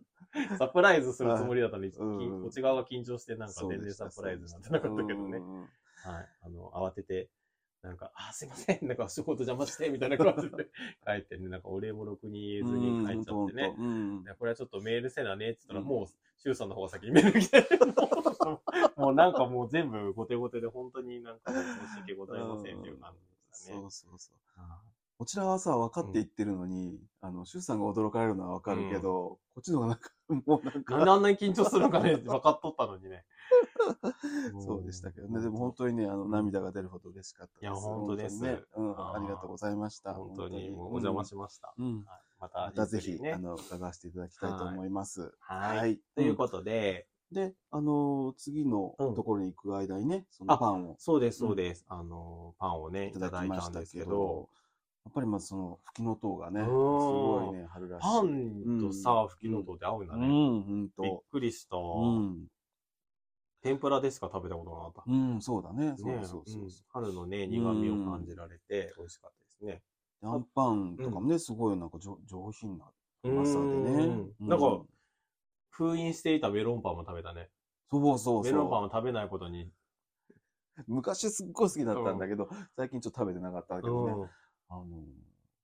サプライズするつもりだったのに、うん。きこっち側が緊張して、なんか全然サプライズになってなかったけどね。うんはい。あの、慌てて、なんか、あ、すいません、なんか仕事邪魔して、みたいな感じで [laughs] 帰ってね、なんかお礼もろくに言えずに帰っちゃってね。これはちょっとメールせなねって言ったら、うんもう、シュウさんの方が先にメール来て、[laughs] もうなんかもう全部後手後手で本当になんか申し訳ございませんっていう感じでしたね。そうそうそう。あこちらはさ、分かって言ってるのに、あの、シュウさんが驚かれるのは分かるけど、こっちの方がなんか、もうなんーか、なんであんなに緊張するのかね、[laughs] 分かっとったのにね。[laughs] そうでしたけどね。でも本当にね、あの、涙が出るほど嬉しかったです。いや本当ですね。うん、ありがとうございました。本当にお邪魔しました。うん。また、またぜひ、ねあ。の、伺わせていただきたいと思います。はい。ということで、で、あのー次のうんところに行く間にね、そのあパンをそうです、そうです。あの、パンをね、いただいただいきましたけたんですけどど、、やっぱりまずその、吹きの塔がね、うんすごいね、春らしい。パンとさ、吹きのとって合うんだね。うん、ほんびっと。くりした。うん。天ぷらでしか？食べたことなかった。うん、そうだね。そうねそうそううん春のね、苦味を感じられて美味しかったですね。であんパンとかもね、すごいなんか上上品な甘さでね。うんなんか、封印していたメロンパンも食べたね。そうそうメロンパンそを食べないことに。う。昔すっごい好きだったんだけど、最近ちょっと食べてなかったけどね。あの、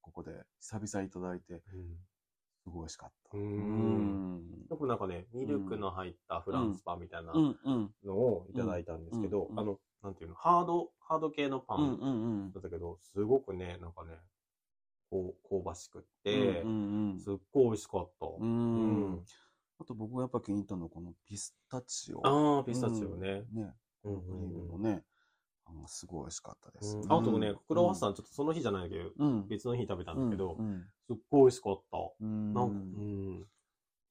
ここで久々いただいて、すごい美味しかった。う。うんん。よくなんかね、ミルクの入ったフランスパンみたいなうんうん。のをいただいたんですけど、うんうんあの、なんていうの、ハード、ハード系のパうんンうんうん。だったけど、すごくね、なんかね、こう、香ばしくって、うんうんすっごい美味しかった。う。うんん。あと僕がやっぱ気に入ったのはこのピスタチオ。ああ、ピスタチオね。ね。うんクリームうんもね、あのすごい美味しかったです。うんあとね、クロワッサンちょっとその日じゃないけど、うん。別の日食べたんだけど、うんすっごい美味しかった。うん。なんか、うん。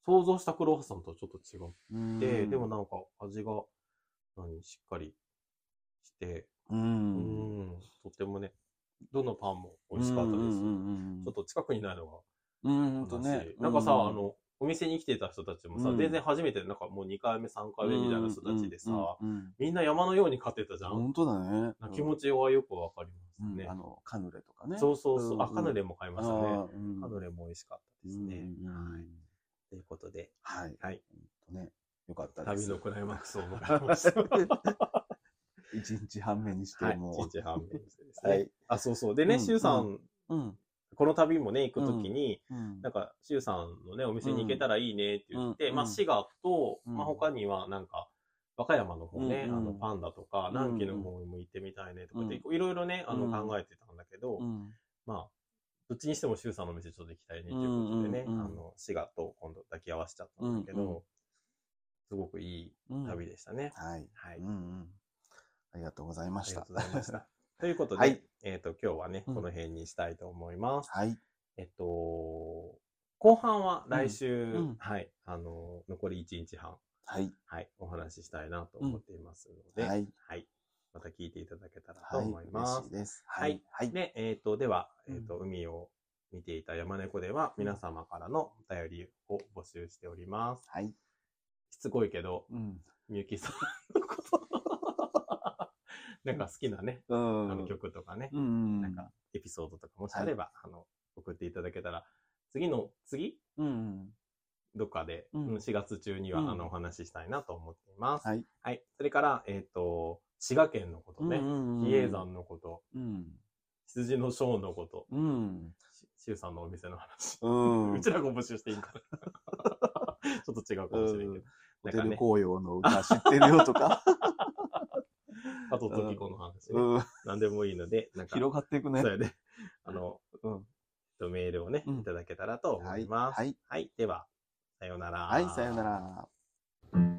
想像したクロワッサンとちょっと違っうんて、でもなんか味が、何、しっかりして、う。うんん、とてもね、どのパンも美味しかったです。ちょっと近くにないのがうん、ほんね。なんかさ、うあ、の、お店に来てた人たちもさ、うん全然初めて、なんかもう2回目、3回目みたいな人たちでさ、みんな山のように買ってたじゃん。うん本当だね。な気持ちはよくわかりますね。うんあの、カヌレとかね。そうそうそう。あ、んカヌレも買いましたね。カヌレも美味しかったですね。はい。ということで、はい。はい。ね。よかったです。旅のクライマックスをもらいました。[laughs] 一日半目にしてはい。も1日半目ですね。はい。あ、そうそう。でね、うんシュウさん、うん。この旅もね、行くときに、うんなんか、シュウさんのね、お店に行けたらいいねって言って、うんまあ、滋賀と、うんまあ、他にはなんか、和歌山の方ね、うんあの、パンダとか、ん南紀の方にも行ってみたいねとかって、ういろいろね、あの、うん考えてたんだけど、うん。まあ、どっちにしてもシュウさんのお店ちょっと行きたいねっていうことでね、あの、滋賀と今度抱き合わせちゃったんだけど、すごくいいうん旅でしたね。はい。はい。うんうん。ありがとうございました。ありがとうございました。ということで、はいえっ、と、今日はね、うんこの辺にしたいと思います。はい。えっと、後半は来週、うんはい、あの、残り1日半、はい。はい、お話ししたいなと思っていますので、うんはい、はい。また聞いていただけたらとはい。思います。嬉しいです。ははいい。はい。で、えっ、と、では、うんえっ、と、海を見ていた山猫では、うん皆様からのお便りを募集しております。はい。しつこいけど、うん。みゆきさんのこと、なんか好きなね、うあん。の曲とかね、うん。なんか、エピソードとかもしあれば、あの、送っていただけたら、次の、次？うん。どっかで、うんうん4月中には、うんあの、お話ししたいなと思っています。はい。はい。それから、えっ、と、滋賀県のことね、うん比叡山のこと、うん。羊のショーのこと、うん。ししゅうさんのお店の話。[laughs] うちらが募集していいんかな。[laughs] ちょっと違うかもしれんけど。ホなんかね、テル紅葉の歌知ってるよとか。あと、時子の話ね。うん。何でもいいので、なんか、広がっていくねそ。れで、[laughs] あの、うん。メールをね、うんいただけたらと思います。はい。はい。では、さようなら。はい、さよなら。